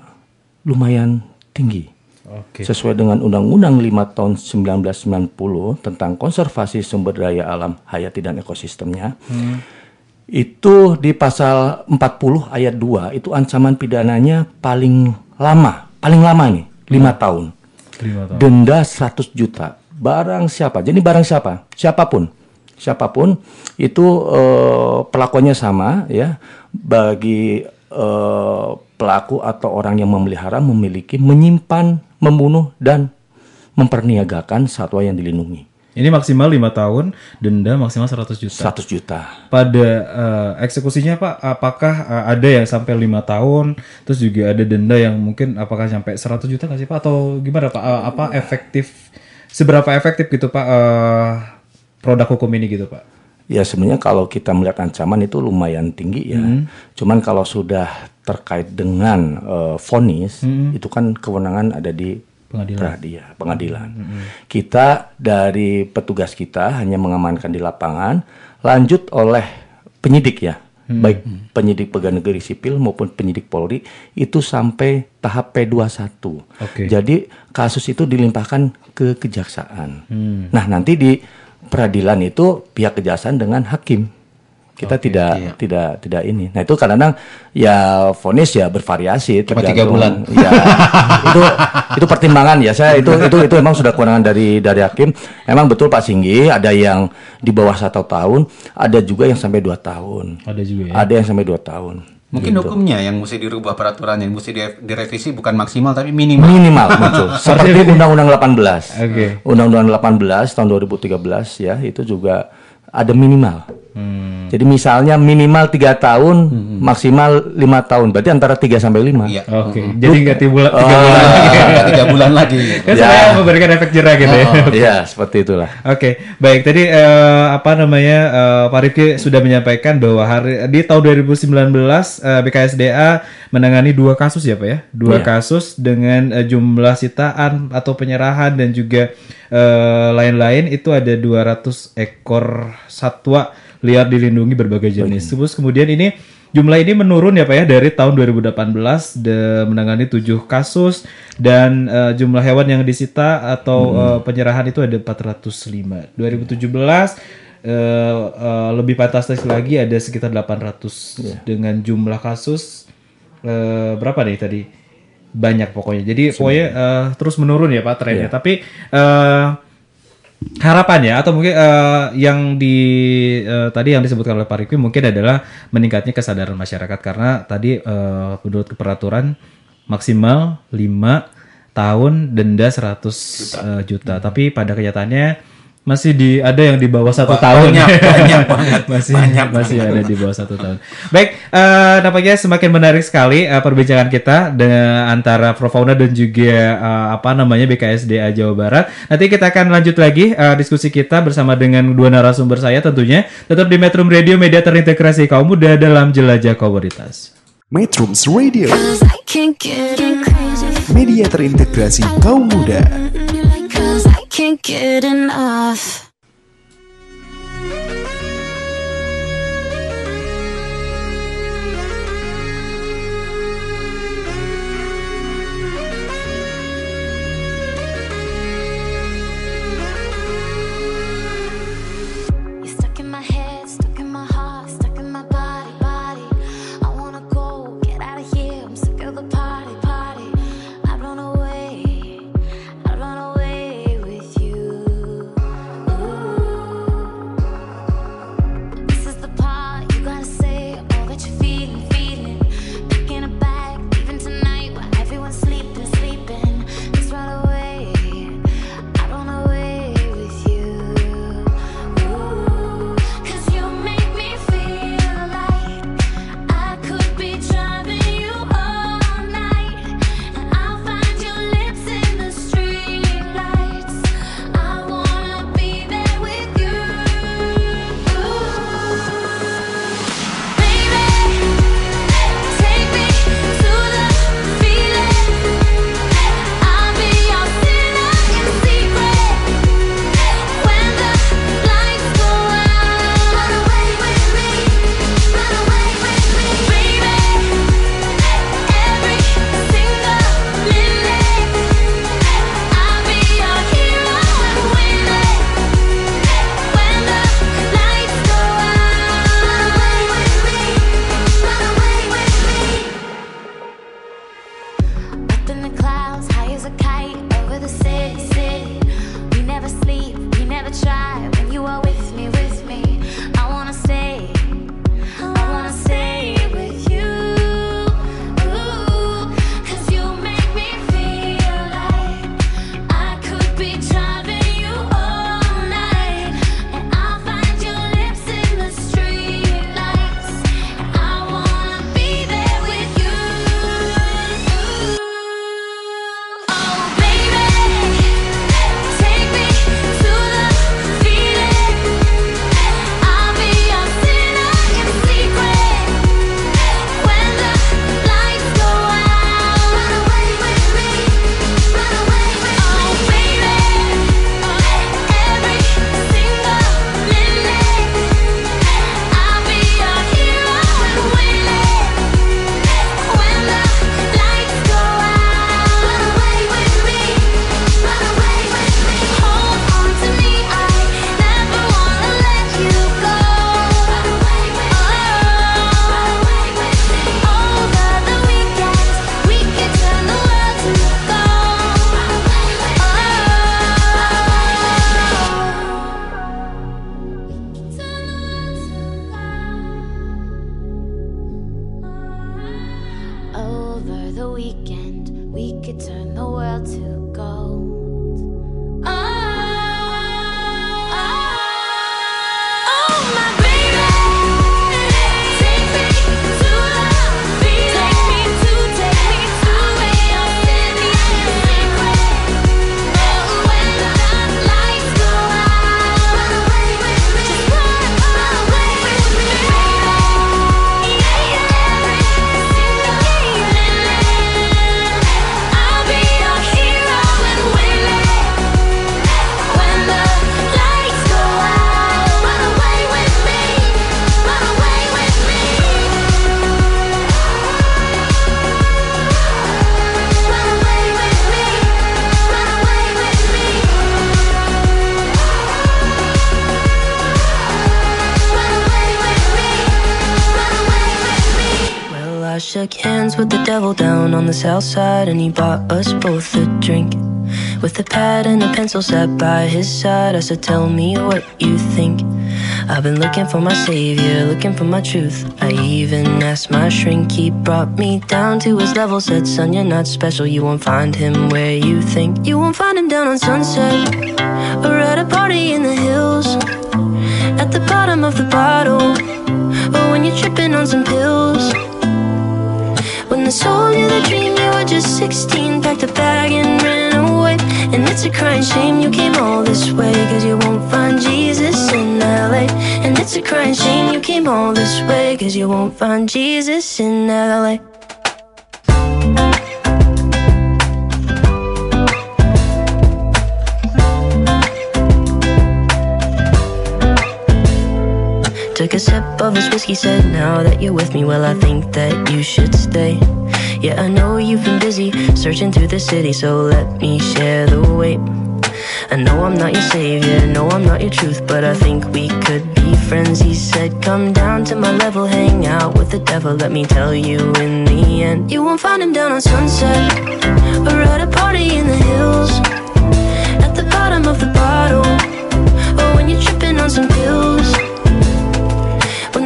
lumayan tinggi. Oke. Sesuai dengan Undang-Undang 5 tahun 1990 tentang konservasi sumber daya alam hayati dan ekosistemnya. Itu di pasal 40 ayat 2 itu ancaman pidananya paling lama, paling lama nih, 5 tahun. Lima tahun. Denda 100 juta. Barang siapa? Jadi barang siapa? Siapa pun. Siapa pun itu eh, pelakuannya sama ya bagi eh, pelaku atau orang yang memelihara memiliki menyimpan, membunuh dan memperniagakan satwa yang dilindungi. Ini maksimal lima tahun, denda maksimal 100 juta. 100 juta. Pada eh, eksekusinya Pak, apakah eh, ada yang sampai lima tahun, terus juga ada denda yang mungkin apakah sampai 100 juta nggak sih Pak? Atau gimana Pak? Eh, apa efektif, seberapa efektif gitu Pak eh, produk hukum ini gitu Pak? Ya sebenarnya kalau kita melihat ancaman itu lumayan tinggi ya. Cuman kalau sudah terkait dengan vonis itu kan kewenangan ada di Pengadilan. Pradia, pengadilan. Kita dari petugas kita hanya mengamankan di lapangan, lanjut oleh penyidik ya, baik penyidik pegawai negeri sipil maupun penyidik Polri itu sampai tahap P21. Oke. Jadi kasus itu dilimpahkan ke kejaksaan. Nah nanti di peradilan itu pihak kejaksaan dengan hakim. Kita tidak tidak tidak ini. Nah itu kadang-kadang ya vonis ya bervariasi. Cuma tiga bulan. Ya itu itu pertimbangan ya saya itu itu itu memang sudah kewenangan dari dari hakim. Emang betul Pak Singgi ada yang di bawah satu tahun, ada juga yang sampai dua tahun. Ada juga ya. Ada yang sampai dua tahun. Mungkin hukumnya yang mesti dirubah peraturannya, yang mesti dire- direvisi bukan maksimal tapi minimal. minimal muncul seperti Undang-Undang 18. Oke. Undang-Undang 18 tahun 2013 ya itu juga ada minimal. Hmm. Jadi misalnya minimal tiga tahun, maksimal lima tahun. Berarti antara 3 sampai 5 Iya. Oke, jadi nggak tiga bulan, tiga Oh. bulan lagi. Nggak tiga bulan lagi. Kan Ya. saya memberikan efek jerah gitu ya. Iya, seperti itulah. Oke, baik. Tadi eh, apa namanya eh, Pak Rifki sudah menyampaikan bahwa hari di tahun 2019 eh, BKSDA menangani dua kasus ya Pak ya, dua Iya. kasus dengan eh, jumlah sitaan atau penyerahan dan juga lain-lain itu ada 200 ekor satwa liar dilindungi berbagai jenis. Terus kemudian ini jumlah ini menurun ya Pak ya dari tahun 2018 de, menangani tujuh kasus dan eh, jumlah hewan yang disita atau eh, penyerahan itu ada 405. 2017 eh, eh, lebih fantastis lagi ada sekitar 800 dengan jumlah kasus eh, berapa nih tadi? Banyak pokoknya. Jadi pokoknya eh, terus menurun ya Pak trennya. Tapi eh, harapannya atau mungkin eh, yang di eh, tadi yang disebutkan oleh Pak Rifki mungkin adalah meningkatnya kesadaran masyarakat karena tadi eh, menurut peraturan maksimal 5 tahun denda 100 eh, juta. Tapi pada kenyataannya masih di ada yang di bawah satu tahun banyak, banyak banget. masih Banyak masih banget. ada di bawah satu tahun. Baik, eh, nampaknya semakin menarik sekali eh, perbincangan kita dengan antara Profauna dan juga eh, apa namanya BKSDA Jawa Barat. Nanti kita akan lanjut lagi eh, diskusi kita bersama dengan dua narasumber saya tentunya. Tetap di Metro Radio Media terintegrasi kaum muda dalam jelajah komoditas. Metrums Radio, media terintegrasi kaum muda. Can't get enough. Down on the south side, and he bought us both a drink. With a pad and a pencil sat by his side, I said, Tell me what you think. I've been looking for my savior, looking for my truth. I even asked my shrink, he brought me down to his level. Said, Son, you're not special, you won't find him where you think. You won't find him down on sunset, or at a party in the hills, at the bottom of the bottle, or when you're tripping on some pills. When they sold you the dream, you were just 16, packed a bag and ran away. And it's a crying shame you came all this way, cause you won't find Jesus in LA. And it's a crying shame you came all this way, cause you won't find Jesus in LA. Of his whiskey, said, Now that you're with me, well, I think that you should stay. Yeah, I know you've been busy searching through the city, so let me share the weight. I know I'm not your savior, no, I'm not your truth, but I think we could be friends. He said, Come down to my level, hang out with the devil. Let me tell you, in the end, you won't find him down on sunset or at a party in the hills, at the bottom of the bottle, or when you're tripping on some pills.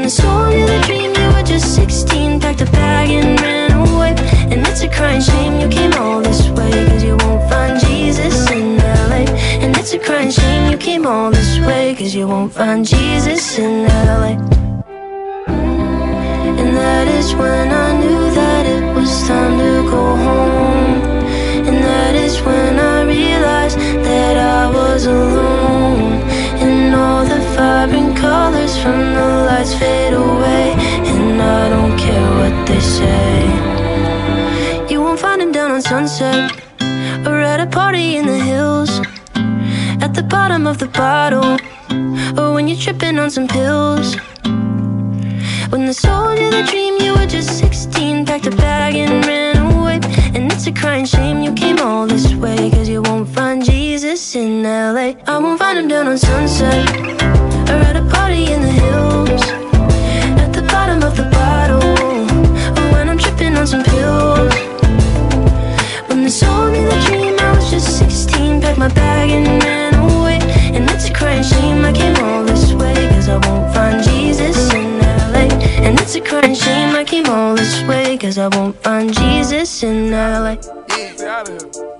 When sold you the dream, you were just 16, packed a bag and ran away. And it's a crying shame you came all this way, cause you won't find Jesus in LA. And it's a crying shame you came all this way, cause you won't find Jesus in LA. And that is when I knew that it was time to go home. And that is when I realized that I was alone. And all the vibrant colors from the lights fade away. And I don't care what they say. You won't find him down on sunset or at a party in the hills. At the bottom of the bottle, or when you're tripping on some pills. When they sold you the dream, you were just 16, packed a bag and ran And it's a crying shame you came all this way, cause you won't find Jesus in LA. I won't find him down on sunset, or at a party in the hills. At the bottom of the bottle, or when I'm tripping on some pills. When they sold me the dream, I was just 16, packed my bag and ran away. And it's a crying shame I came all this way, cause I won't find Jesus. And it's a crying shame I came all this way, cause I won't find Jesus in LA. Yeah.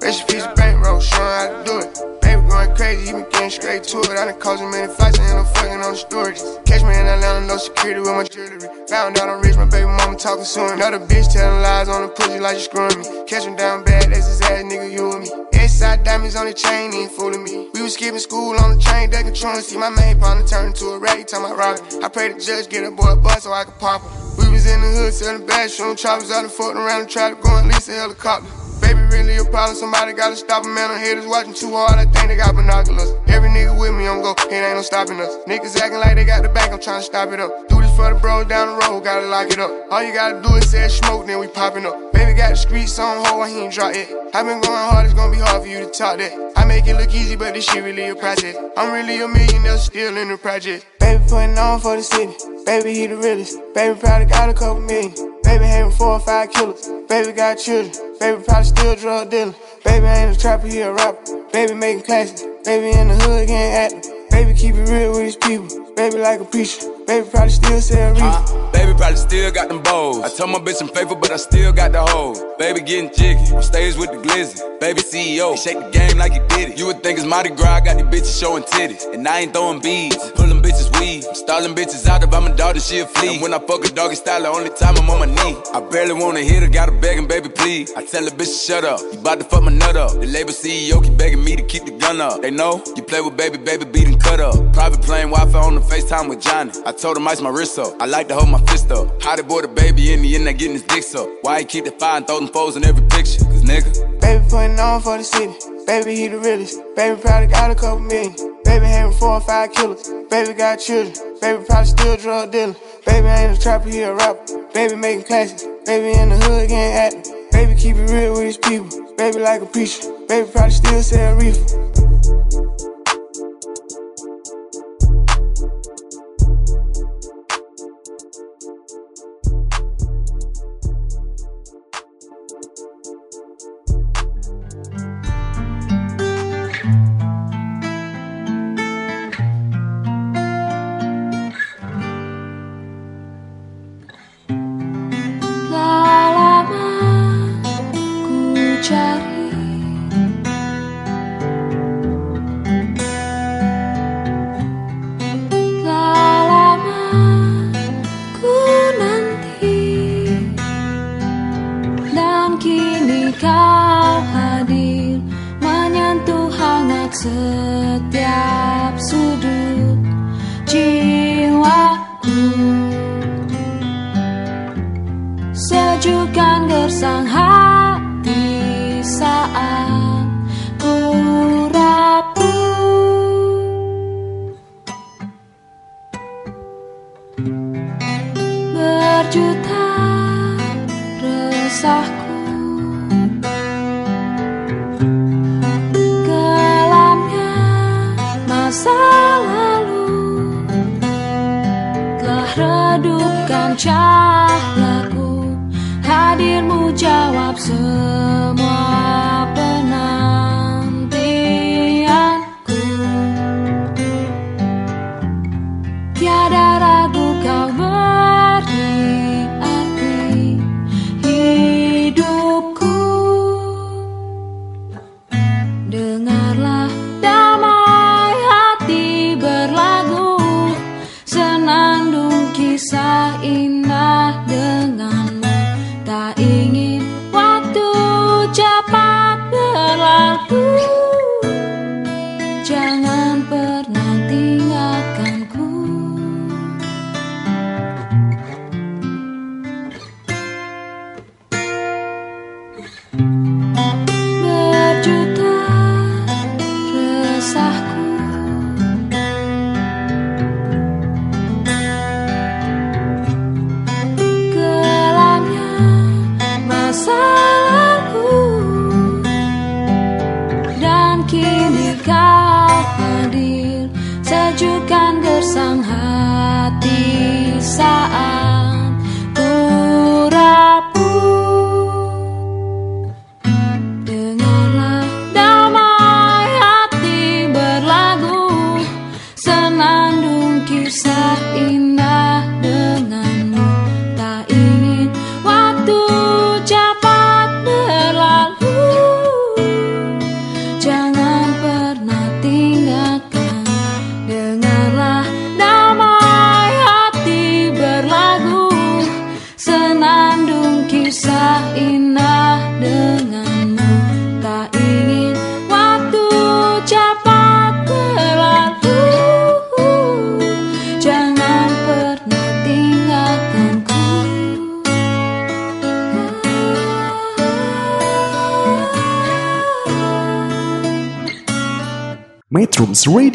Rest in peace, bankroll, showing how to do it. Baby going crazy, he been getting straight to it. I done caused him many fights, and I'm fucking on the storage. Catch me in Atlanta, no security with my jewelry. Found out I'm rich, my baby mama talking soon. Another bitch telling lies on the pussy like you screwing me. Catch him down bad, that's his ass, nigga, you and me. Inside diamonds on the chain, ain't fooling me. We was skipping school on the train, they controlling. See my main partner turn into a he talking about robbing. I pray the judge get a boy a bus so I could pop him. We was in the hood selling bad, shooting choppers out and fucking around and try to go and lease a helicopter. Baby, really a problem. Somebody gotta stop him, man. I'm haters watching too hard. I think they got binoculars. Every nigga with me, I'm go. It ain't no stopping us. Niggas acting like they got the bank. I'm trying to stop it up. Do this for the bros down the road. Gotta lock it up. All you gotta do is say smoke, then we popping up. Baby got the streets on hold. He ain't drop it. I been going hard. It's gonna be hard for you to talk that. I make it look easy, but this shit really a process. I'm really a millionaire, still in the project. Baby putting on for the city. Baby, he the realest. Baby probably got a couple million. Baby having four or five killers. Baby got children. Baby probably still drug dealer. Baby ain't a trapper, he a rapper. Baby making classes. Baby in the hood getting active. Baby, keep it real with his people. Baby, like a preacher. Baby, probably still sell reefer. Uh, baby probably still got them bows. I told my bitch I'm faithful, but I still got the hoes. Baby getting jiggy, on stage with the glizzy. Baby CEO, he shake the game like he did it. You would think it's Mardi Gras, got these bitches showing titties. And I ain't throwing beads, I'm pulling bitches weed. I'm stalling bitches out I'm a dog, she a flea. And when I fuck a doggy style, the only time I'm on my knee. I barely wanna hit her, gotta begging, baby, please. I tell the bitch shut up, you bout to fuck my nut up. The label CEO keep begging me to keep the gun up. They know you play with baby, baby, beating cut up. Private plane, Wi Fi on the FaceTime with Johnny. I told him ice my wrist up. I like to hold my fist up. How they boy the baby in the end, they getting his dicks up. Why he keep the fire and throw them foes in every picture? Cause nigga. Baby putting on for the city. Baby, he the realest. Baby probably got a couple million. Baby having four or five killers. Baby got children. Baby probably still a drug dealer. Baby ain't a trapper, he a rapper. Baby making classics. Baby in the hood getting active. Baby keep it real with his people. Baby like a preacher. Baby probably still sell reefer.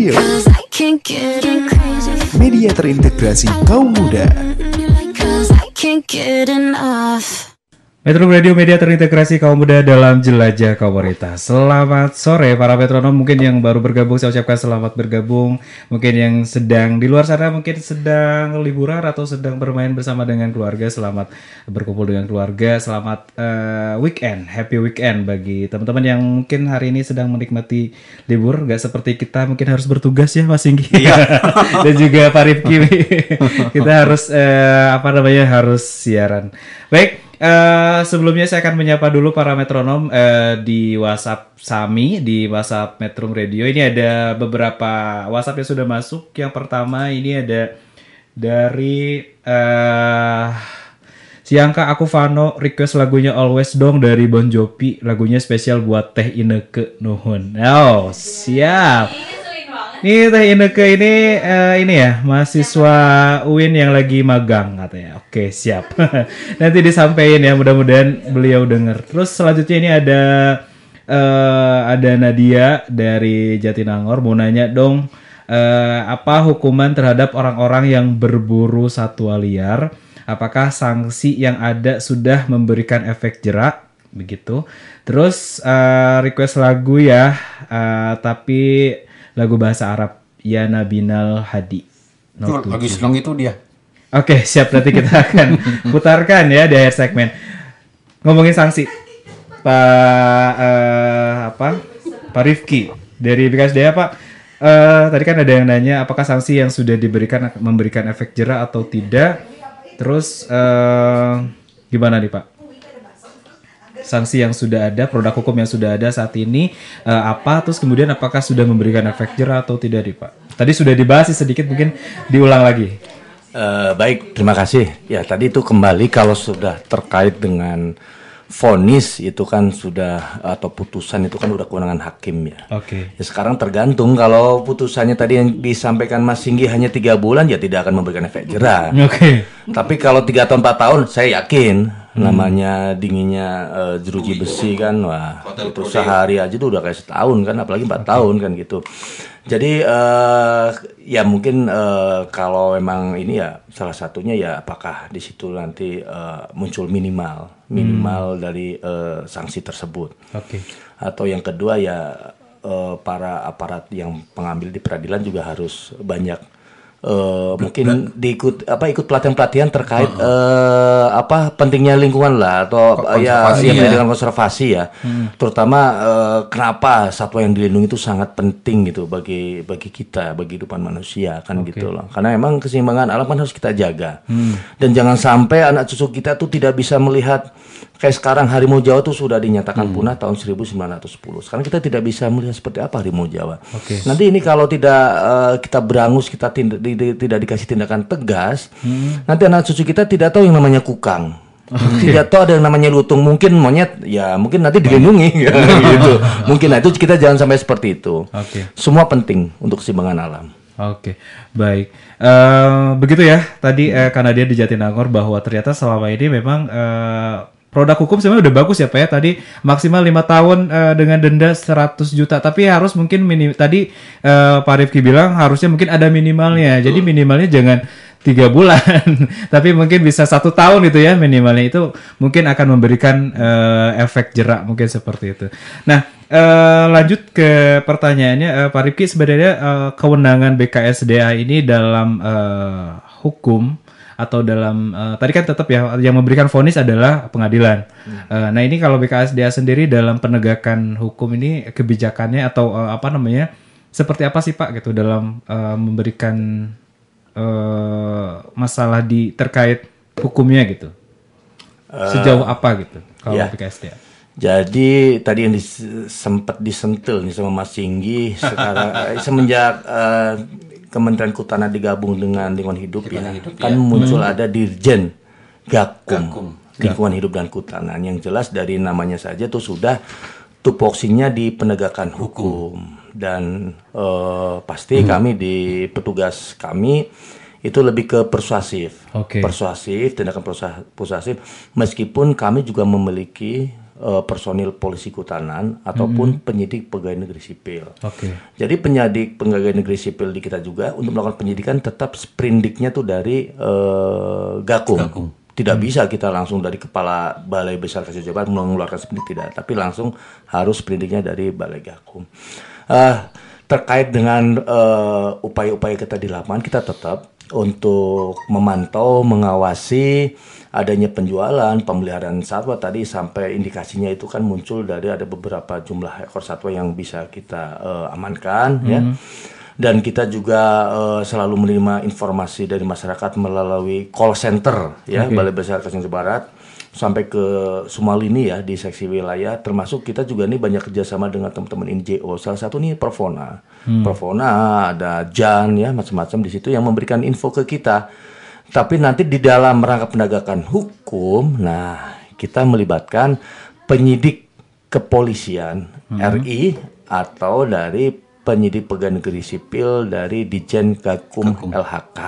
Radio, media terintegrasi kaum muda. Metro Radio Media terintegrasi kaum muda dalam jelajah komunitas. Selamat sore para metronom mungkin yang baru bergabung saya ucapkan selamat bergabung. Mungkin yang sedang di luar sana mungkin sedang liburan atau sedang bermain bersama dengan keluarga. Selamat berkumpul dengan keluarga. Selamat eh, weekend, happy weekend bagi teman-teman yang mungkin hari ini sedang menikmati libur. Gak seperti kita mungkin harus bertugas ya Mas Singgi dan juga Pak Rifki. kita harus eh, apa namanya harus siaran. Baik. Eh, sebelumnya saya akan menyapa dulu para metronom eh, di WhatsApp Sami di WhatsApp Metro Radio. Ini ada beberapa WhatsApp yang sudah masuk. Yang pertama ini ada dari eh Siangka aku Vano request lagunya Always dong dari Bon Jovi. Lagunya spesial buat Teh Ineke Nuhun. Oh, siap. Nih Teh Ineke ini eh, ini ya mahasiswa UIN yang lagi magang katanya. Oke siap. Nanti disampaikan ya mudah-mudahan beliau dengar. Terus selanjutnya ini ada eh, ada Nadia dari Jatinangor mau nanya dong eh, apa hukuman terhadap orang-orang yang berburu satwa liar? Apakah sanksi yang ada sudah memberikan efek jerak? Begitu. Terus eh, request lagu ya, eh, tapi lagu bahasa Arab ya Nabinal Hadi. Lagi seneng itu dia. Oke, siap nanti kita akan putarkan ya di akhir segmen. Ngomongin sanksi. Pak eh, apa? Pak Rifki dari BKSDA Pak. Eh, tadi kan ada yang nanya apakah sanksi yang sudah diberikan memberikan efek jerah atau tidak. Terus eh, gimana nih Pak? Sanksi yang sudah ada, produk hukum yang sudah ada saat ini eh, apa? Terus kemudian apakah sudah memberikan efek jerah atau tidak nih Pak? Tadi sudah dibahas sih sedikit mungkin diulang lagi. Eh, baik, terima kasih. Ya, tadi itu kembali kalau sudah terkait dengan vonis itu kan sudah atau putusan itu kan udah kewenangan hakim ya. Oke. Ya sekarang tergantung kalau putusannya tadi yang disampaikan Mas Singgi hanya tiga bulan ya tidak akan memberikan efek jerah. Oke. Tapi kalau tiga tahun empat tahun saya yakin Hmm. namanya dinginnya eh, jeruji besi kan wah itu sehari aja tuh udah kayak setahun kan apalagi empat tahun kan gitu. Jadi eh, ya mungkin eh, kalau memang ini ya salah satunya ya apakah di situ nanti eh, muncul minimal minimal dari eh, sanksi tersebut Oke. atau yang kedua ya eh, para aparat yang pengambil di peradilan juga harus banyak eh, mungkin diikut apa ikut pelatihan pelatihan terkait eh, apa pentingnya lingkungan lah atau eh, ya konservasi ya, pendidikan konservasi ya. Hmm. terutama eh, kenapa satwa yang dilindungi itu sangat penting gitu bagi bagi kita bagi kehidupan manusia kan gitu loh. Karena emang keseimbangan alam kan harus kita jaga. Hmm. dan jangan sampai anak cucu kita tuh tidak bisa melihat kayak sekarang harimau Jawa tuh sudah dinyatakan Hmm. punah tahun 1910. Sekarang kita tidak bisa melihat seperti apa harimau Jawa. Oke. Nanti ini kalau tidak eh, kita berangus, kita di- di- tidak dikasih tindakan tegas, Hmm. nanti anak cucu kita tidak tahu yang namanya kukang. Tidak tahu ada yang namanya lutung, mungkin monyet, ya mungkin nanti dilindungi, ya, gitu. Mungkin nah, itu kita jangan sampai seperti itu. Oke. Semua penting untuk keseimbangan alam. Oke, baik. Eh, begitu ya. Tadi eh, karena dia di Jatinangor bahwa ternyata selama ini memang eh, produk hukum sebenarnya udah bagus ya Pak ya. Tadi maksimal lima tahun eh, dengan denda 100 juta. Tapi harus mungkin minim. Tadi eh, Pak Rifki bilang harusnya mungkin ada minimalnya. Jadi minimalnya jangan tiga bulan, tapi mungkin bisa satu tahun itu ya minimalnya itu mungkin akan memberikan eh, efek jerak mungkin seperti itu. Nah eh, lanjut ke pertanyaannya eh, Pak Rifki sebenarnya eh, kewenangan BKSDA ini dalam eh, hukum atau dalam eh, tadi kan tetap ya yang memberikan vonis adalah pengadilan. Eh, nah ini kalau BKSDA sendiri dalam penegakan hukum ini kebijakannya atau eh, apa namanya seperti apa sih Pak gitu dalam eh, memberikan eh, masalah di terkait hukumnya gitu. Sejauh apa gitu kalau ya. BKSDA? Jadi tadi yang dis, sempat disentil nih sama Mas Singgi sekarang semenjak eh, Kementerian Kehutanan digabung dengan lingkungan hidup ya, kan muncul ada Dirjen Gakum, lingkungan hidup dan kehutanan yang jelas dari namanya saja tuh sudah tupoksinya di penegakan hukum. dan eh, pasti kami di petugas kami itu lebih ke persuasif, Oke. persuasif, tindakan persuas- persuasif. Meskipun kami juga memiliki eh, personil polisi kehutanan ataupun penyidik pegawai negeri sipil. Oke. Jadi penyidik pegawai negeri sipil di kita juga untuk melakukan penyidikan tetap sprindiknya tuh dari eh, Gakum. Tidak bisa kita langsung dari kepala Balai Besar Kasih Jabar mengeluarkan sprindik tidak, tapi langsung harus sprindiknya dari Balai Gakum. Eh, terkait dengan upaya-upaya kita di lapangan, kita tetap untuk memantau, mengawasi adanya penjualan, pemeliharaan satwa tadi sampai indikasinya itu kan muncul dari ada beberapa jumlah ekor satwa yang bisa kita eh, amankan ya. Hmm. Dan kita juga eh, selalu menerima informasi dari masyarakat melalui call center ya Oke. Balai Besar Kacang Barat sampai ke Sumalini ya di seksi wilayah. Termasuk kita juga nih banyak kerjasama dengan teman-teman NGO salah satu nih Profona Hmm. Profona ada Jan ya macam-macam di situ yang memberikan info ke kita. Tapi nanti di dalam rangka penegakan hukum nah kita melibatkan penyidik kepolisian RI atau dari penyidik pegawai negeri sipil dari Dijen Gakum, LHK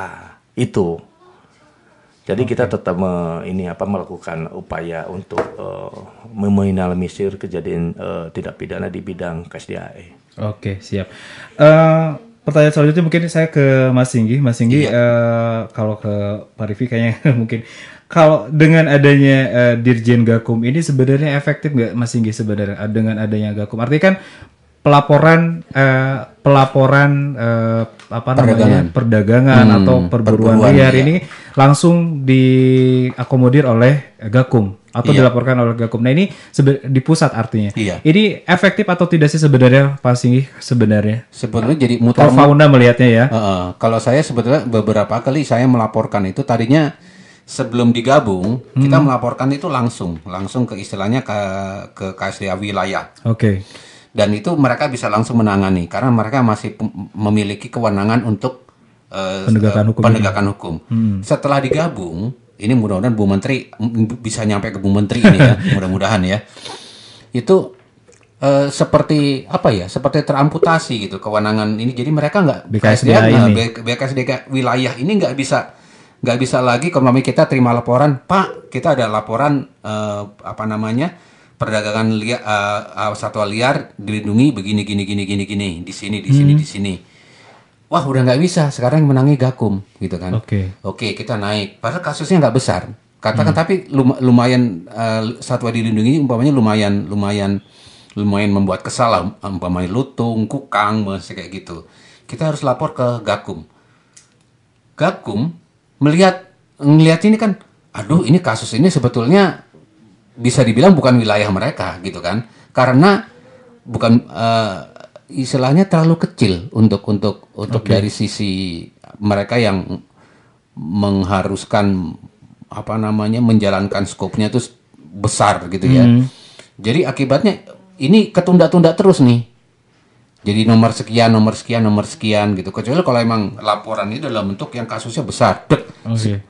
itu jadi kita tetap me- ini apa melakukan upaya untuk eh, meminimalisir kejadian eh, tidak pidana di bidang KSDAE. Oke, siap. Eh, pertanyaan selanjutnya mungkin saya ke Mas Singgi. Mas Singgi, eh, kalau ke Pak Rifi kayaknya mungkin kalau dengan adanya eh, Dirjen Gakum ini sebenarnya efektif nggak Mas Singgi sebenarnya dengan adanya Gakum? Artinya kan pelaporan eh, pelaporan eh, apa namanya Perdagangan. Hmm, atau perburuan, perburuan, liar iya. ini langsung diakomodir oleh Gakum atau Iya. dilaporkan oleh Gakum. Nah ini di pusat artinya. Iya. Ini efektif atau tidak sih sebenarnya Pak Singgi sebenarnya? Sebetulnya jadi Kalau Fauna melihatnya ya. Heeh. kalau saya sebetulnya beberapa kali saya melaporkan itu tadinya sebelum digabung kita Hmm. melaporkan itu langsung langsung ke istilahnya ke ke KSDA wilayah Oke. Dan itu mereka bisa langsung menangani karena mereka masih memiliki kewenangan untuk eh, Penegakan hukum penegakan hukum. Hmm. Setelah digabung, ini mudah-mudahan Bu Menteri bisa nyampe ke Bu Menteri ini ya, mudah-mudahan ya. Itu eh, seperti apa ya? Seperti teramputasi gitu kewenangan ini. Jadi mereka nggak BKSDA ini. BKSDA wilayah ini nggak bisa nggak bisa lagi kalau kita terima laporan, Pak, kita ada laporan eh, apa namanya? Perdagangan liar satwa liar dilindungi begini gini gini gini gini di sini di sini Hmm. di sini. Wah udah nggak bisa sekarang menangi Gakum gitu kan. Oke. Oke kita naik. Padahal kasusnya nggak besar. Katakan Hmm. tapi lum- lumayan eh, satwa dilindungi umpamanya lumayan lumayan lumayan membuat kesal lah. umpamanya lutung, kukang, masih kayak gitu. Kita harus lapor ke Gakum. Gakum melihat ngelihat ini kan, aduh ini kasus ini sebetulnya bisa dibilang bukan wilayah mereka gitu kan, karena bukan eh, istilahnya terlalu kecil untuk untuk untuk Oke. dari sisi mereka yang mengharuskan apa namanya menjalankan skopnya itu besar gitu ya. Hmm. Jadi akibatnya ini ketunda-tunda terus nih. Jadi nomor sekian, nomor sekian, nomor sekian gitu. Kecuali kalau emang laporan ini dalam bentuk yang kasusnya besar, dek, se-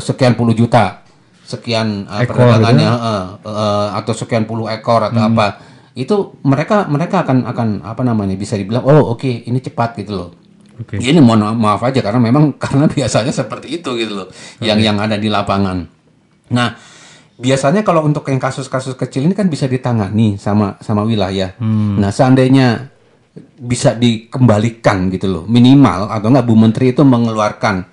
sekian puluh juta, sekian uh, Ekor perdagangannya, gitu. uh, uh, atau sekian puluh ekor atau Hmm. apa, itu mereka mereka akan akan apa namanya bisa dibilang, oh oke ini cepat gitu loh. Oke. Ini mohon maaf aja karena memang karena biasanya seperti itu gitu loh, yang yang ada di lapangan. Nah, biasanya kalau untuk yang kasus-kasus kecil ini kan bisa ditangani sama sama wilayah. Hmm. Nah, seandainya bisa dikembalikan gitu loh, minimal atau enggak Bu Menteri itu mengeluarkan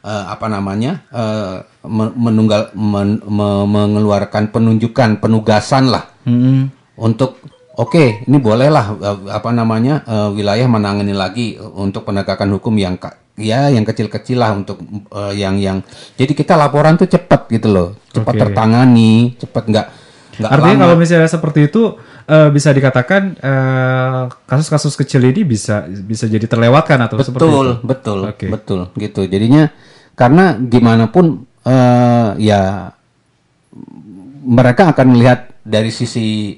eh, apa namanya eh, me- menunggal men- me- mengeluarkan penunjukan penugasan lah Hmm. untuk oke ini bolehlah eh, apa namanya eh, wilayah menangani lagi untuk penegakan hukum yang ya yang kecil-kecil lah untuk eh, yang yang jadi kita laporan tuh cepat gitu loh cepat Oke. tertangani cepat nggak nggak Artinya lama. kalau misalnya seperti itu eh, bisa dikatakan eh, kasus-kasus kecil ini bisa bisa jadi terlewatkan atau seperti betul itu. betul Oke. betul gitu jadinya karena gimana pun eh, ya mereka akan melihat dari sisi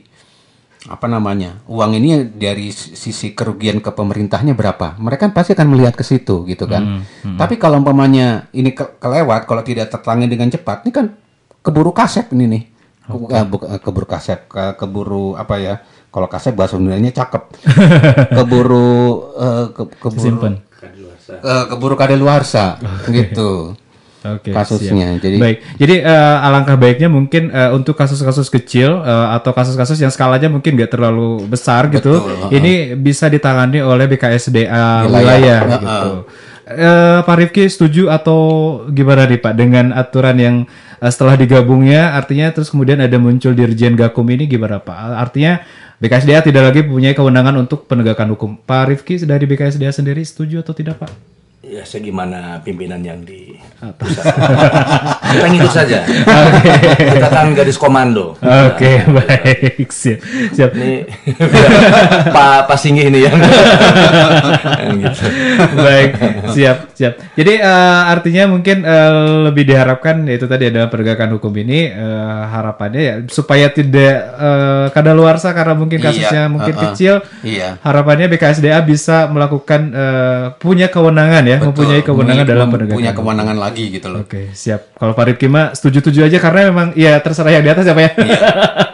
apa namanya uang ini dari sisi kerugian ke pemerintahnya berapa mereka pasti akan melihat ke situ gitu kan Hmm, hmm. tapi kalau umpamanya ini ke- kelewat kalau tidak tertangani dengan cepat ini kan keburu kasep ini nih Eh, bu- eh, keburu kasep ke- keburu apa ya kalau kasep bahasa Sundanya cakep keburu eh, ke- keburu Simpen. Eh, keburu kadaluarsa gitu Oke, kasusnya siap. jadi baik. Jadi eh, alangkah baiknya mungkin eh, untuk kasus-kasus kecil eh, atau kasus-kasus yang skalanya mungkin nggak terlalu besar gitu, Betul, heeh. ini bisa ditangani oleh BKSDA Wilayah, wilayah, heeh. gitu. eh, Pak Rifki setuju atau gimana nih Pak dengan aturan yang setelah digabungnya artinya terus kemudian ada muncul Dirjen Gakum ini gimana Pak? Artinya BKSDA tidak lagi mempunyai kewenangan untuk penegakan hukum. Pak Rifki dari BKSDA sendiri setuju atau tidak Pak? Ya, saya gimana pimpinan yang di pusat. Kita ngikut saja. Kita kan gadis komando. Oke, baik. Siap. Siap. Ini Pak Pak Singgi ini yang gitu. Baik, siap, siap. Jadi eh, artinya mungkin eh, lebih diharapkan yaitu tadi adalah penegakan hukum ini eh, harapannya ya supaya tidak eh, kadaluarsa karena mungkin kasusnya Iya, mungkin uh-uh. kecil. Iya. Harapannya BKSDA bisa melakukan eh, punya kewenangan ya, Betul. mempunyai kewenangan dalam penegakan. punya kewenangan lagi gitu loh. Oke, siap. Kalau Pak Rifki mah setuju-setuju aja karena memang ya terserah yang di atas siapa ya.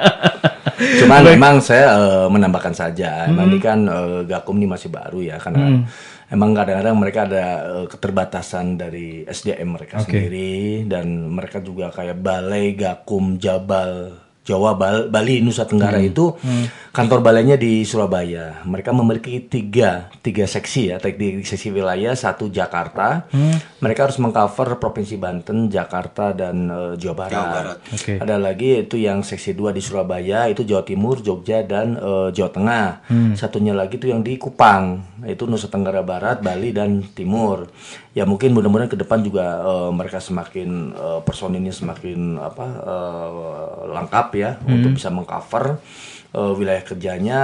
Cuman Baik. memang saya eh, menambahkan saja. Emang Hmm. ini kan eh, Gakum ini masih baru ya karena Hmm. emang kadang-kadang mereka ada eh, keterbatasan dari SDM mereka Oke. sendiri dan mereka juga kayak Balai Gakum Jabal Jawa Bal- Bali Nusa Tenggara Hmm. itu Hmm. kantor balainya di Surabaya. Mereka memiliki tiga tiga seksi ya, tiga seksi wilayah, satu Jakarta. Hmm. Mereka harus mengcover provinsi Banten, Jakarta dan eh, Jawa Barat. Jawa Barat. Oke. Ada lagi itu yang seksi 2 di Surabaya, itu Jawa Timur, Jogja dan eh, Jawa Tengah. Hmm. Satunya lagi itu yang di Kupang, itu Nusa Tenggara Barat, Bali dan Timur. Ya mungkin mudah-mudahan ke depan juga eh, mereka semakin eh, personilnya semakin apa eh, lengkap ya Hmm. untuk bisa mengcover eh, wilayah kerjanya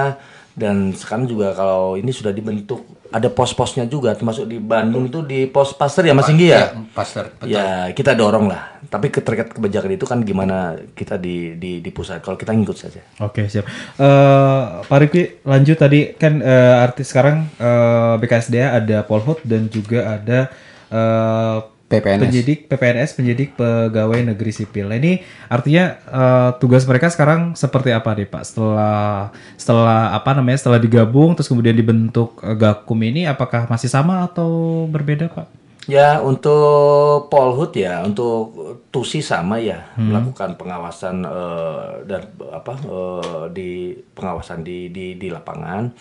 dan sekarang juga kalau ini sudah dibentuk ada pos-posnya juga termasuk di Bandung itu di pos Pasteur ya Mas Singgi ya? Iya, Pasteur, betul. Ya, kita dorong lah. Tapi terkait kebijakan itu kan gimana kita di di di pusat. Kalau kita ngikut saja. Oke siap. Eh Pak Rifki lanjut tadi kan eh, artis sekarang eh, BKSDA ada Polhut dan juga ada eh, PPNS. penyidik PPNS penyidik pegawai negeri sipil. Nah, ini artinya eh, tugas mereka sekarang seperti apa nih Pak? Setelah setelah apa namanya setelah digabung terus kemudian dibentuk eh, Gakum ini apakah masih sama atau berbeda Pak? Ya, untuk Polhut ya, untuk TUSI sama ya Hmm. melakukan pengawasan eh, dan apa eh, di pengawasan di di di lapangan.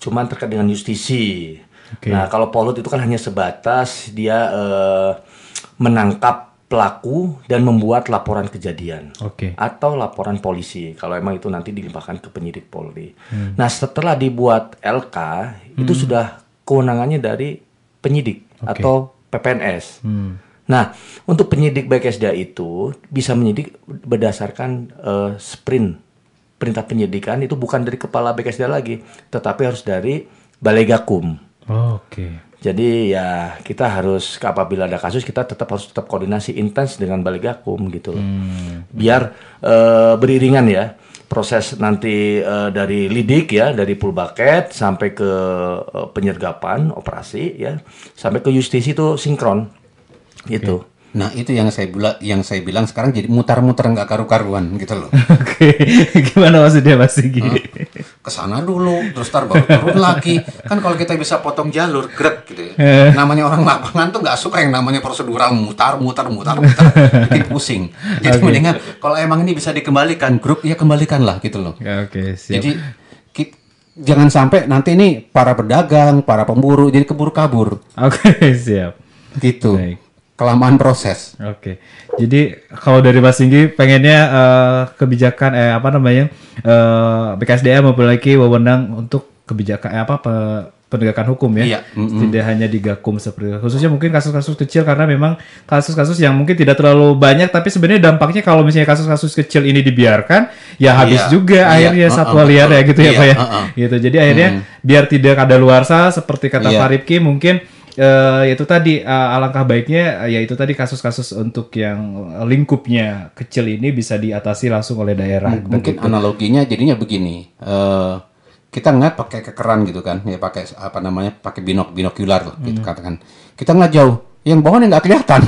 Cuman terkait dengan justisi. Oke. Nah, kalau Polhut itu kan hanya sebatas dia eh, menangkap pelaku dan membuat laporan kejadian Oke. atau laporan polisi kalau emang itu nanti dilimpahkan ke penyidik Polri. Hmm. Nah, setelah dibuat LK itu Hmm. sudah kewenangannya dari penyidik Oke. atau PPNS. Hmm. Nah, untuk penyidik BKSDA itu bisa menyidik berdasarkan eh, sprint perintah penyidikan itu bukan dari kepala BKSDA lagi, tetapi harus dari Balai Gakum. Oke. Jadi ya kita harus apabila ada kasus kita tetap harus tetap koordinasi intens dengan Balai Gakum gitu loh. Biar eh, beriringan ya proses nanti eh, dari lidik ya dari pulbaket sampai ke eh, penyergapan operasi ya sampai ke justisi itu sinkron gitu. Nah itu yang saya bilang, yang saya bilang sekarang jadi mutar-mutar nggak karu-karuan gitu loh. Oke. Gimana maksudnya Mas Sigi? Ke sana dulu, terus tar baru turun lagi. Kan kalau kita bisa potong jalur, grek gitu ya. Eh. Namanya orang lapangan tuh nggak suka yang namanya prosedural mutar, mutar, mutar, mutar, bikin pusing. Jadi Oke. mendingan kalau emang ini bisa dikembalikan grup, ya kembalikan lah gitu loh. Ya, Oke, siap. Jadi jangan sampai nanti ini para pedagang, para pemburu jadi keburu kabur. Oke, siap. Gitu. Baik. Kelamaan proses. Oke. Jadi kalau dari Mas Singgi pengennya eh, kebijakan eh apa namanya? eh BKSDA memiliki wewenang untuk kebijakan eh, apa pe- penegakan hukum ya. Iya, mm-mm. Tidak hanya di Gakum seperti itu. Khususnya mungkin kasus-kasus kecil karena memang kasus-kasus yang mungkin tidak terlalu banyak tapi sebenarnya dampaknya kalau misalnya kasus-kasus kecil ini dibiarkan ya habis Iya, juga iya, akhirnya uh-uh, satwa liar ya gitu ya Iya, Pak ya. uh-uh. Gitu. Jadi akhirnya Mm. biar tidak ada luarsa seperti kata Iya. Pak mungkin eh itu tadi eh, alangkah baiknya eh, ya itu tadi kasus-kasus untuk yang lingkupnya kecil ini bisa diatasi langsung oleh daerah. M- mungkin begitu. analoginya jadinya begini eh kita ngeliat pakai kekeran gitu kan ya pakai apa namanya pakai binok binokular lah gitu Hmm. katakan kita ngeliat jauh yang bawah nggak kelihatan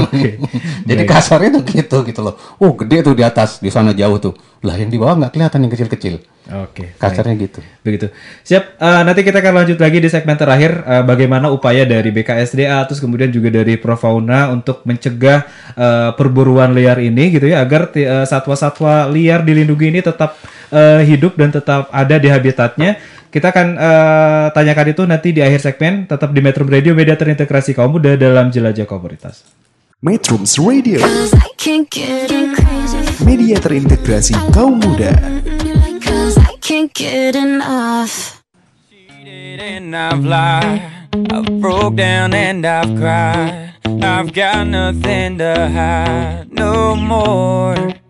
jadi Baik. kasarnya tuh gitu gitu loh oh gede tuh di atas di sana jauh tuh lah yang di bawah nggak kelihatan yang kecil-kecil Oke. kasarnya gitu Begitu. Siap. Eh, nanti kita akan lanjut lagi di segmen terakhir eh, bagaimana upaya dari BKSDA terus kemudian juga dari Profauna untuk mencegah eh, perburuan liar ini gitu ya agar satwa-satwa liar dilindungi ini tetap eh, hidup dan tetap ada di habitatnya. Kita akan eh, tanyakan itu nanti di akhir segmen. Tetap di Metro Radio, media terintegrasi kaum muda dalam jelajah komunitas. Metrums Radio, media terintegrasi kaum muda. Cause I can't get enough. and I've lied. I've broke down and I've cried. I've got nothing to hide no more.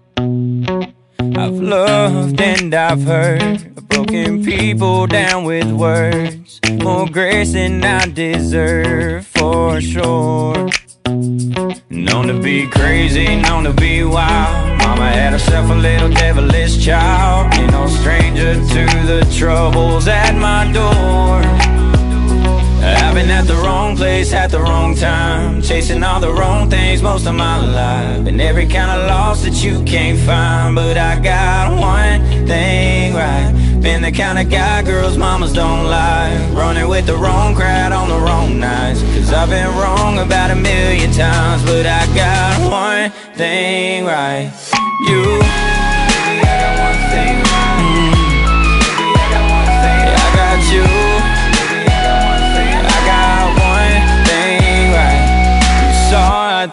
I've loved and I've hurt. Broken people down with words. More grace than I deserve for sure. Known to be crazy, known to be wild. Mama had herself a little devilish child. Ain't no stranger to the troubles at my door. I've been at the wrong place at the wrong time. Chasing all the wrong things most of my life. Been every kind of loss that you can't find. But I got one thing right. Been the kind of guy girls mamas don't like. Running with the wrong crowd on the wrong nights. Cause I've been wrong about a million times. But I got one thing right. You. Baby,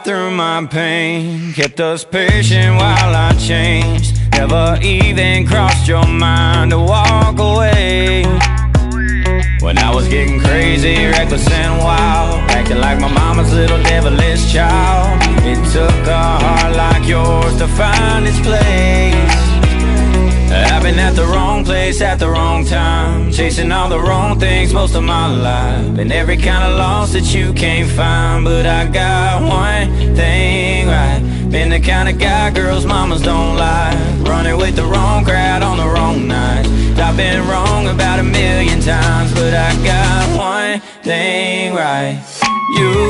through my pain, kept us patient while I changed. Never even crossed your mind to walk away. When I was getting crazy, reckless and wild, acting like my mama's little devilish child. It took a heart like yours to find its place. I've been at the wrong place at the wrong time, chasing all the wrong things most of my life. Been every kind of loss that you can't find, but I got one thing right. Been the kind of guy girls mamas don't like, running with the wrong crowd on the wrong nights. I've been wrong about a million times, but I got one thing right. You.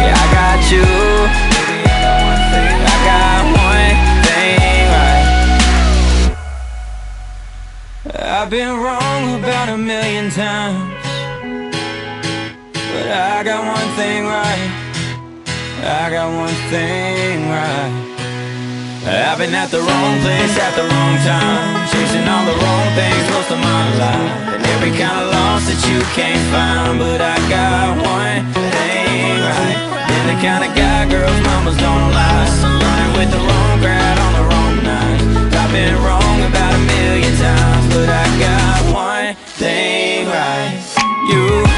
Yeah, I got you. I've been wrong about a million times, but I got one thing right. I got one thing right. I've been at the wrong place at the wrong time, chasing all the wrong things most of my life, and every kind of loss that you can't find. But I got one thing right. Been the kind of guy girls mamas don't like, running with the wrong crowd on the wrong night. I've been wrong about million times, but I got one thing right. You.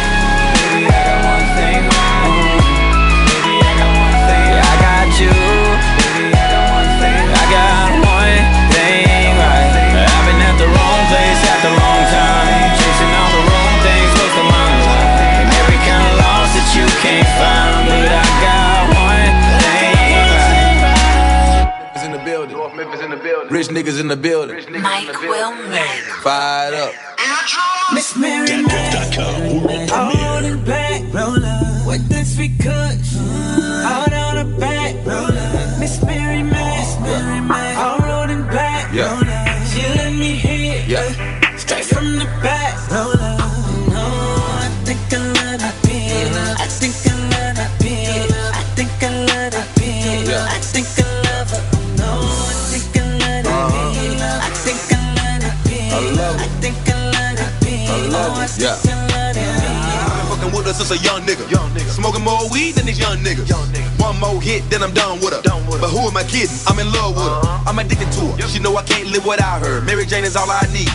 Niggas in the building. Mike Wilmer. Fired up. Miss Mary Holding back, Rona. with this we could. Out on the back, Miss Mary Mac, all rolling back. Yeah. She let me hit, Yeah. Uh, straight from the back. No, Yeah. I've been fucking with us since a young nigga. Young nigga. Smoking more weed than these young niggas. Young nigga. One more hit, then I'm done with her. But who am I kidding? I'm in love with her. Uh-huh. I'm addicted to her. She know I can't live without her. Mary Jane is all I need.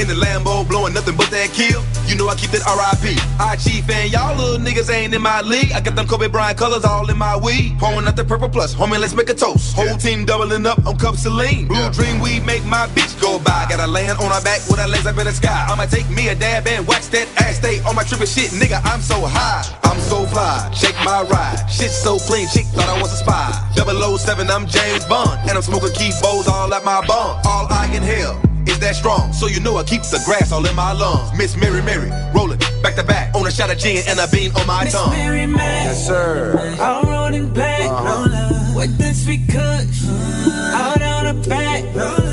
In the Lambo, blowing nothing but that kill. You know I keep that RIP. I chief and y'all little niggas ain't in my league. I got them Kobe Bryant colors all in my weed. Pouring out the purple plus. Homie, let's make a toast. Whole team doubling up on cup Celine. Blue dream weed make my bitch go by. Gotta land on her back with her legs up in the sky. I'ma take me a dab and wax that ass. Stay on my trippin' shit, nigga. I'm so high. I'm so fly. Shake my ride. Shit so clean. Chick thought I was a spy. 007, I'm James Bond. And I'm smoking key bowls all at my bum. All I inhale is that strong. So you know I keep the grass all in my lungs. Miss Mary Mary, rolling back to back on a shot of gin and a bean on my tongue. Mary Mac, Yes, sir. all uh-huh. rolling back. With this we could. Out on the back. Miss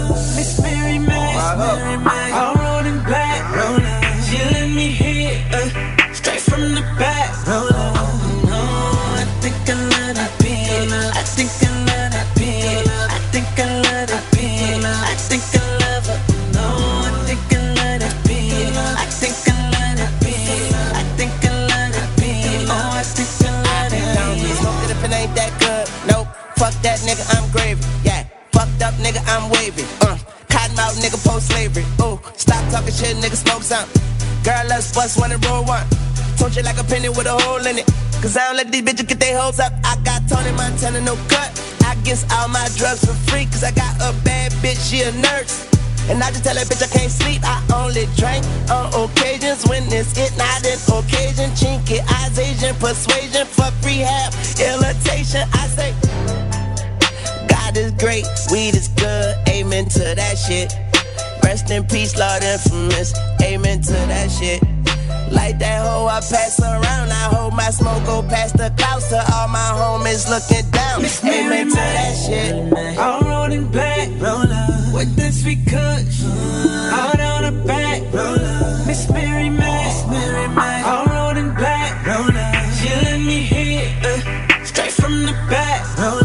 slavery. Ooh, stop talking shit, nigga, smoke something. Girl, let's bust one and roll one. Told you like a penny with a hole in it. Cause I don't let these bitches get their hoes up. I got Tony Montana, no cut. I guess all my drugs for free. Cause I got a bad bitch, she a nurse. And I just tell that bitch I can't sleep. I only drink on occasions when it's it, not an occasion. Chinky eyes, Asian persuasion, fuck rehab, irritation. I say, God is great, weed is good, amen to that shit. Rest in peace, Lord infamous, amen to that shit. Like that hoe I pass around, I hold my smoke, go past the clouds to all my homies looking down. Amen to that shit. All rolling back, with the sweet kush, out on the back, Miss Mary Mac, all rolling black, she let me hit, uh, straight from the back. No,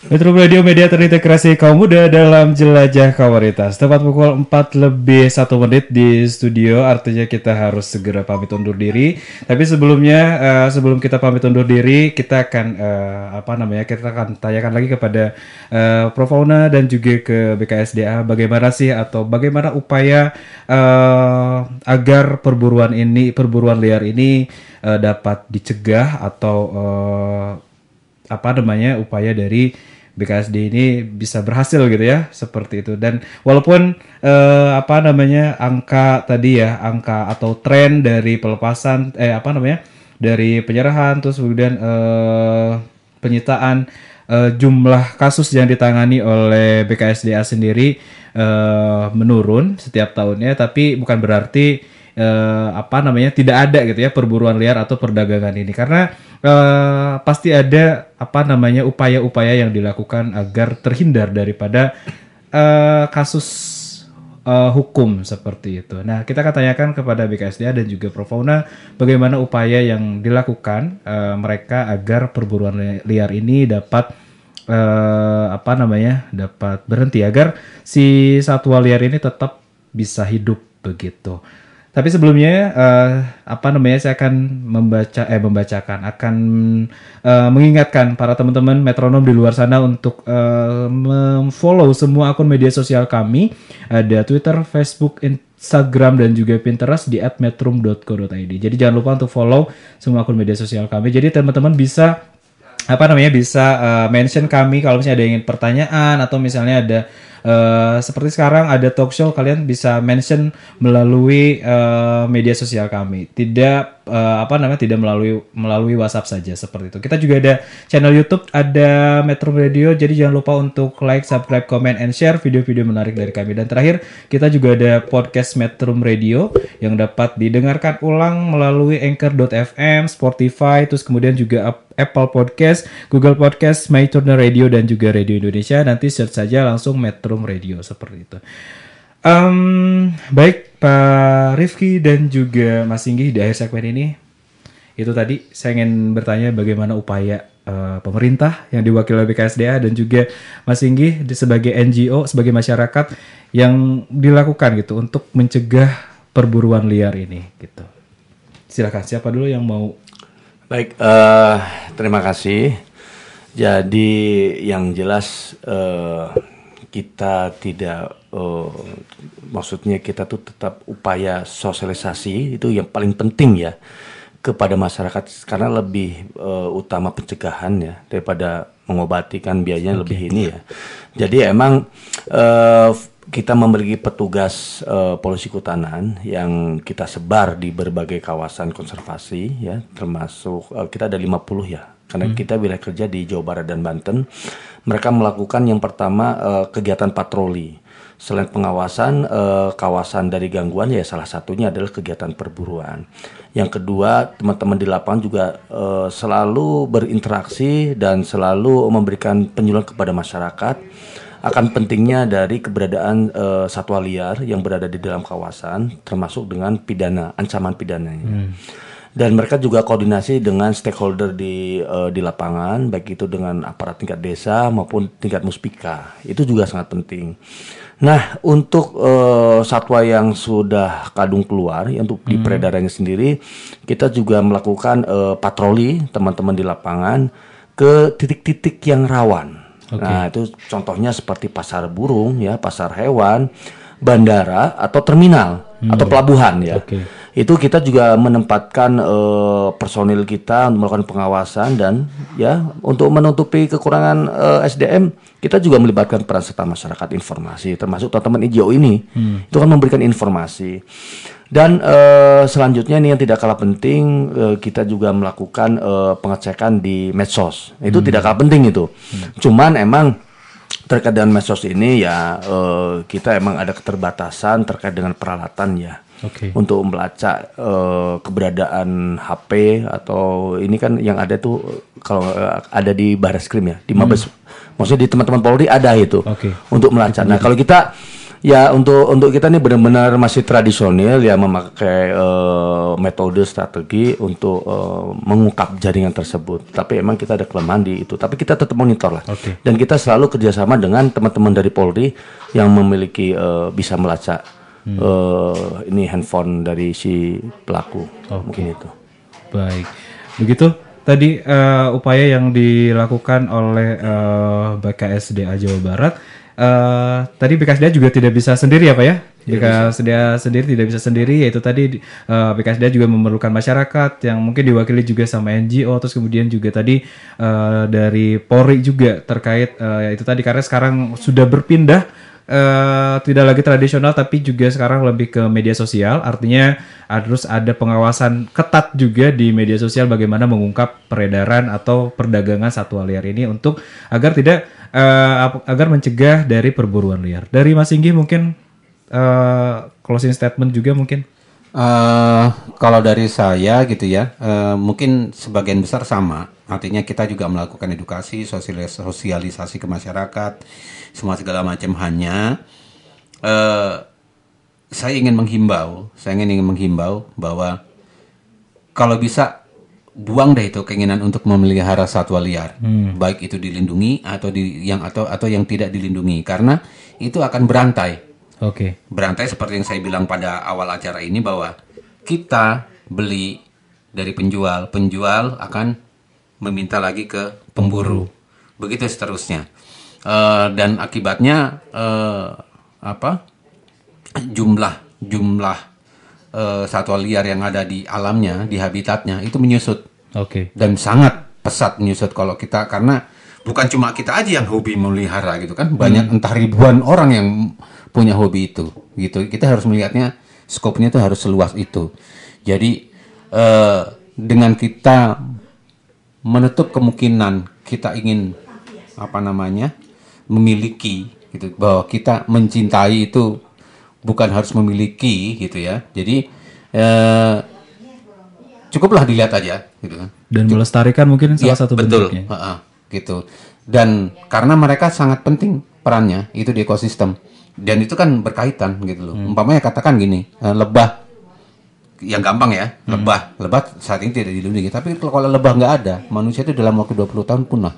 Metro Radio Media terintegrasi kaum muda dalam jelajah komunitas. Tepat pukul 4 lebih 1 menit di studio, artinya kita harus segera pamit undur diri. Tapi sebelumnya, eh, sebelum kita pamit undur diri, kita akan eh, apa namanya? Kita akan tanyakan lagi kepada eh, Prof Fauna dan juga ke BKSDA bagaimana sih atau bagaimana upaya eh, agar perburuan ini, perburuan liar ini eh, dapat dicegah atau eh, apa namanya upaya dari BKSD ini bisa berhasil gitu ya seperti itu. Dan walaupun eh, apa namanya angka tadi ya angka atau tren dari pelepasan eh apa namanya dari penyerahan terus kemudian eh, penyitaan eh, jumlah kasus yang ditangani oleh BKSDA sendiri eh, menurun setiap tahunnya tapi bukan berarti eh, apa namanya tidak ada gitu ya perburuan liar atau perdagangan ini. Karena eh, pasti ada apa namanya upaya-upaya yang dilakukan agar terhindar daripada eh, kasus eh, hukum seperti itu. Nah, kita akan tanyakan kepada BKSDA dan juga Prof Fauna bagaimana upaya yang dilakukan eh, mereka agar perburuan li- liar ini dapat eh, apa namanya dapat berhenti agar si satwa liar ini tetap bisa hidup begitu. Tapi sebelumnya eh, apa namanya saya akan membaca eh membacakan akan eh, mengingatkan para teman-teman metronom di luar sana untuk eh, memfollow semua akun media sosial kami ada Twitter, Facebook, Instagram dan juga Pinterest di @metrum.co.id. Jadi jangan lupa untuk follow semua akun media sosial kami. Jadi teman-teman bisa apa namanya bisa eh, mention kami kalau misalnya ada yang ingin pertanyaan atau misalnya ada eh, seperti sekarang ada talk show kalian bisa mention melalui eh, media sosial kami. Tidak eh, apa namanya tidak melalui melalui WhatsApp saja seperti itu. Kita juga ada channel YouTube ada Metro Radio. Jadi jangan lupa untuk like subscribe comment and share video-video menarik dari kami. Dan terakhir kita juga ada podcast Metro Radio yang dapat didengarkan ulang melalui anchor.fm Spotify terus kemudian juga Ap- Apple Podcast, Google Podcast, My Turner Radio dan juga Radio Indonesia. Nanti search saja langsung Metro Radio seperti itu. Em, baik Pak Rifki dan juga Mas Singgi di akhir segmen ini itu tadi saya ingin bertanya bagaimana upaya eh, pemerintah yang diwakili oleh BKSDA dan juga Mas Singgi sebagai NGO sebagai masyarakat yang dilakukan gitu untuk mencegah perburuan liar ini gitu. Silakan siapa dulu yang mau Baik, eh, terima kasih. Jadi yang jelas eh, kita tidak, eh, maksudnya kita tuh tetap upaya sosialisasi itu yang paling penting ya kepada masyarakat karena lebih eh, utama pencegahan ya daripada mengobati kan biayanya lebih ini ya. Jadi emang eh, kita memiliki petugas eh, polisi kehutanan yang kita sebar di berbagai kawasan konservasi ya termasuk eh, kita ada 50 ya karena kita wilayah kerja di Jawa Barat dan Banten. Mereka melakukan yang pertama eh, kegiatan patroli. Selain pengawasan eh, kawasan dari gangguan ya salah satunya adalah kegiatan perburuan. Yang kedua, teman-teman di lapangan juga eh, selalu berinteraksi dan selalu memberikan penyuluhan kepada masyarakat akan pentingnya dari keberadaan eh, satwa liar yang berada di dalam kawasan termasuk dengan pidana, ancaman pidananya. Hmm. Dan mereka juga koordinasi dengan stakeholder di eh, di lapangan, baik itu dengan aparat tingkat desa maupun tingkat muspika. Itu juga sangat penting. Nah, untuk eh, satwa yang sudah kadung keluar, yang untuk di Hmm. peredarannya sendiri, kita juga melakukan eh, patroli teman-teman di lapangan ke titik-titik yang rawan. Oke. Nah, itu contohnya seperti pasar burung, ya, pasar hewan, bandara atau terminal Hmm. atau pelabuhan, ya. Oke. Itu kita juga menempatkan eh, personil kita untuk melakukan pengawasan dan ya untuk menutupi kekurangan eh, SDM kita juga melibatkan peran serta masyarakat informasi termasuk teman-teman IJO ini Hmm. itu kan memberikan informasi dan eh, selanjutnya ini yang tidak kalah penting eh, kita juga melakukan eh, pengecekan di medsos itu Hmm. tidak kalah penting itu cuman emang terkait dengan medsos ini ya eh, kita emang ada keterbatasan terkait dengan peralatan ya Oke. untuk melacak eh, keberadaan HP atau ini kan yang ada tuh kalau eh, ada di Barreskrim ya di Mabes maksudnya di teman-teman Polri ada itu Hmm. Oke. untuk melacak. Nah kalau kita ya untuk untuk kita ini benar-benar masih tradisional ya memakai eh, metode strategi untuk eh, mengungkap jaringan tersebut. Tapi emang kita ada kelemahan di itu. Tapi kita tetap monitor lah. Oke. Dan kita selalu kerjasama dengan teman-teman dari Polri yang memiliki eh, bisa melacak Hmm. eh, ini handphone dari si pelaku. Oke. Mungkin itu. Baik, begitu tadi eh, upaya yang dilakukan oleh eh, BKSDA Jawa Barat. Eh, tadi BKSDA juga tidak bisa sendiri ya Pak ya? BKSDA sendiri tidak bisa sendiri, yaitu tadi eh, BKSDA juga memerlukan masyarakat yang mungkin diwakili juga sama NGO, terus kemudian juga tadi eh, dari Polri juga terkait eh, itu tadi karena sekarang sudah berpindah eh, tidak lagi tradisional tapi juga sekarang lebih ke media sosial artinya harus ada pengawasan ketat juga di media sosial bagaimana mengungkap peredaran atau perdagangan satwa liar ini untuk agar tidak ap- agar mencegah dari perburuan liar dari Mas Singgi mungkin eh, closing statement juga mungkin Eh, kalau dari saya gitu ya, eh, mungkin sebagian besar sama. Artinya kita juga melakukan edukasi, sosialis- sosialisasi ke masyarakat, semua segala macam. Hanya eh, saya ingin menghimbau, saya ingin menghimbau bahwa kalau bisa buang deh itu keinginan untuk memelihara satwa liar, Hmm. baik itu dilindungi atau di yang atau atau yang tidak dilindungi, karena itu akan berantai. Oke. Berantai seperti yang saya bilang pada awal acara ini bahwa kita beli dari penjual, penjual akan meminta lagi ke pemburu, begitu seterusnya, Eh, dan akibatnya eh, apa? Jumlah jumlah eh, satwa liar yang ada di alamnya, di habitatnya itu menyusut oke. Dan sangat pesat menyusut kalau kita karena bukan cuma kita aja yang hobi memelihara gitu kan. Banyak entah ribuan orang yang punya hobi itu gitu. Kita harus melihatnya skopnya itu harus seluas itu. Jadi eh, dengan kita menutup kemungkinan kita ingin apa namanya memiliki gitu bahwa kita mencintai itu bukan harus memiliki gitu ya. Jadi eh, cukuplah dilihat aja gitu kan dan melestarikan mungkin salah Iya, satu betul. bentuknya Ha-ha, gitu. Dan karena mereka sangat penting perannya itu di ekosistem. Dan itu kan berkaitan gitu loh. Hmm. Umpamanya katakan gini, eh, lebah yang gampang ya, Hmm. lebah. Lebah saat ini tidak dilindungi, tapi kalau lebah nggak ada, manusia itu dalam waktu 20 tahun punah.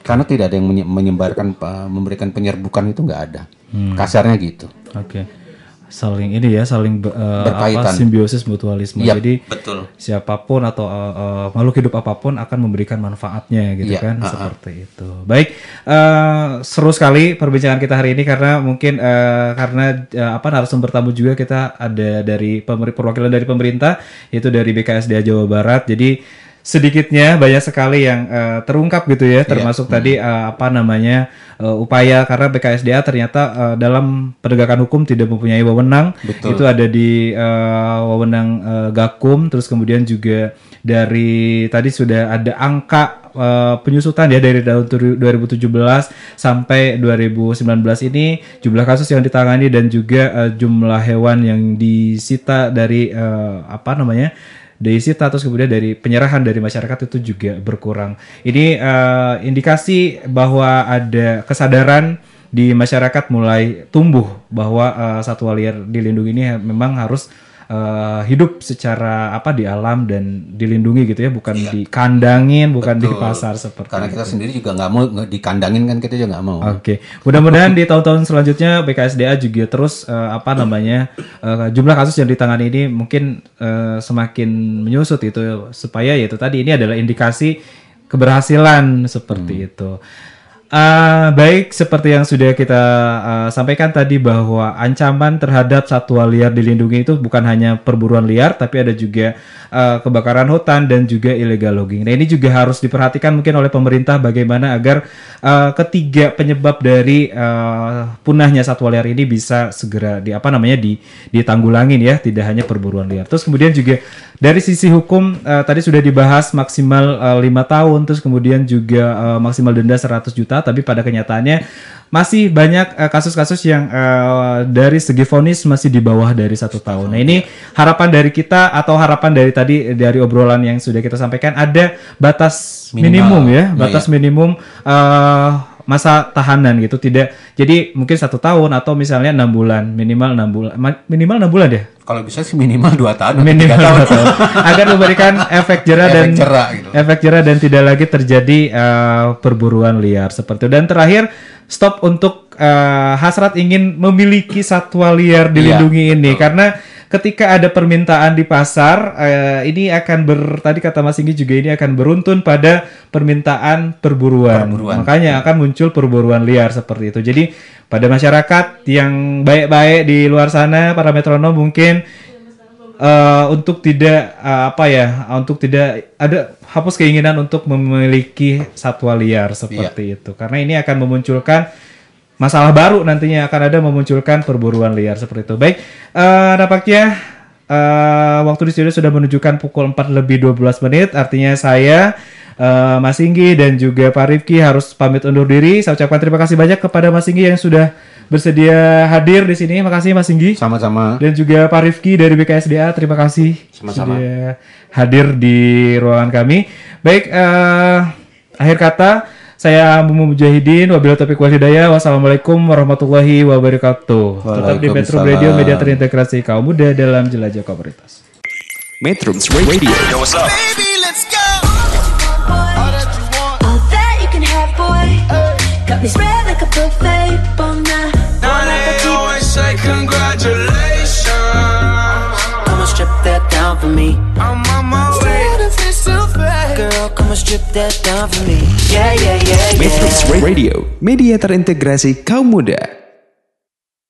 Karena tidak ada yang menye- menyebarkan eh, memberikan penyerbukan itu nggak ada. Hmm. Kasarnya gitu. Oke. Saling ini ya, saling eh, Berkaitan. apa simbiosis mutualisme. Yap, Jadi betul. siapa pun atau eh, eh, makhluk hidup apa pun akan memberikan manfaatnya gitu Iya, kan, ha-ha. seperti itu. Baik, eh, seru sekali perbincangan kita hari ini karena mungkin eh, karena eh, apa narasumber tamu juga kita ada dari perwakilan dari pemerintah yaitu dari BKSDA Jawa Barat. Jadi sedikitnya banyak sekali yang eh, terungkap gitu ya termasuk tadi eh, apa namanya eh, upaya karena BKSDA ternyata eh, dalam penegakan hukum tidak mempunyai wewenang. Betul. itu ada di eh, wewenang eh, Gakum terus kemudian juga dari tadi sudah ada angka eh, penyusutan ya dari tahun tu- 2017 sampai 2019 ini jumlah kasus yang ditangani dan juga eh, jumlah hewan yang disita dari eh, apa namanya disita terus kemudian dari penyerahan dari masyarakat itu juga berkurang. Ini eh, indikasi bahwa ada kesadaran di masyarakat mulai tumbuh bahwa eh, satwa liar dilindungi ini memang harus eh, hidup secara apa di alam dan dilindungi gitu ya, bukan dikandangin, bukan di Betul. pasar seperti Karena itu. kita sendiri juga nggak mau dikandangin kan kita juga nggak mau. Oke, mudah-mudahan di tahun-tahun selanjutnya BKSDA juga terus eh, apa namanya eh, jumlah kasus yang ditangani ini mungkin eh, semakin menyusut itu supaya ya itu tadi ini adalah indikasi keberhasilan seperti itu. Eh, baik seperti yang sudah kita eh, sampaikan tadi bahwa ancaman terhadap satwa liar dilindungi itu bukan hanya perburuan liar tapi ada juga eh, kebakaran hutan dan juga illegal logging. Nah ini juga harus diperhatikan mungkin oleh pemerintah bagaimana agar eh, ketiga penyebab dari eh, punahnya satwa liar ini bisa segera di apa namanya di ditanggulangin ya tidak hanya perburuan liar. Terus kemudian juga dari sisi hukum eh, tadi sudah dibahas maksimal lima tahun terus kemudian juga eh, maksimal denda 100 juta tapi pada kenyataannya masih banyak kasus-kasus yang eh, dari segi vonis masih di bawah dari satu tahun. Nah ini harapan dari kita atau harapan dari tadi dari obrolan yang sudah kita sampaikan ada batas Minimal. minimum ya, Iya, batas iya. minimum eh, masa tahanan gitu. Tidak jadi mungkin satu tahun atau misalnya enam bulan minimal enam bulan Ma- minimal enam bulan ya. Kalau bisa sih minimal 2 tahun atau Minimal tahun. dua tahun. agar memberikan efek jerah Efek dan jerah gitu. efek jerah dan tidak lagi terjadi eh, perburuan liar seperti itu. Dan terakhir stop untuk eh, hasrat ingin memiliki satwa liar dilindungi Iya, ini karena ketika ada permintaan di pasar eh, ini akan ber tadi kata Mas Inggi juga ini akan beruntun pada permintaan perburuan. Perburuan. Makanya akan muncul perburuan liar seperti itu. Jadi pada masyarakat yang baik-baik di luar sana para metronom mungkin eh, untuk tidak eh, apa ya untuk tidak ada hapus keinginan untuk memiliki satwa liar seperti itu karena ini akan memunculkan masalah baru nantinya akan ada memunculkan perburuan liar seperti itu baik eh, nampaknya eh, waktu di studio sudah menunjukkan pukul 4 lebih 12 menit artinya saya eh, Mas Inggi dan juga Pak Rifki harus pamit undur diri saya ucapkan terima kasih banyak kepada Mas Inggi yang sudah bersedia hadir di sini makasih Mas Inggi Sama-sama. dan juga Pak Rifki dari BKSDA terima kasih Sama-sama. sudah hadir di ruangan kami. Baik, eh, akhir kata saya Mumu Mujahidin, wabillahi taufiq wal hidayah. Wassalamualaikum warahmatullahi wabarakatuh. Tetap di Metro. Radio Media Terintegrasi Kaum Muda dalam Jelajah Komunitas. Metrums Radio. Yo, what's up? Baby, let's go. All that you can have, boy. Got me spread like a buffet, bon night. Now they always say congratulations. Come strip that down for me. I'm on my come strip that down for me. Yeah, yeah, yeah, yeah. Metrums Radio. Media terintegrasi kaum muda.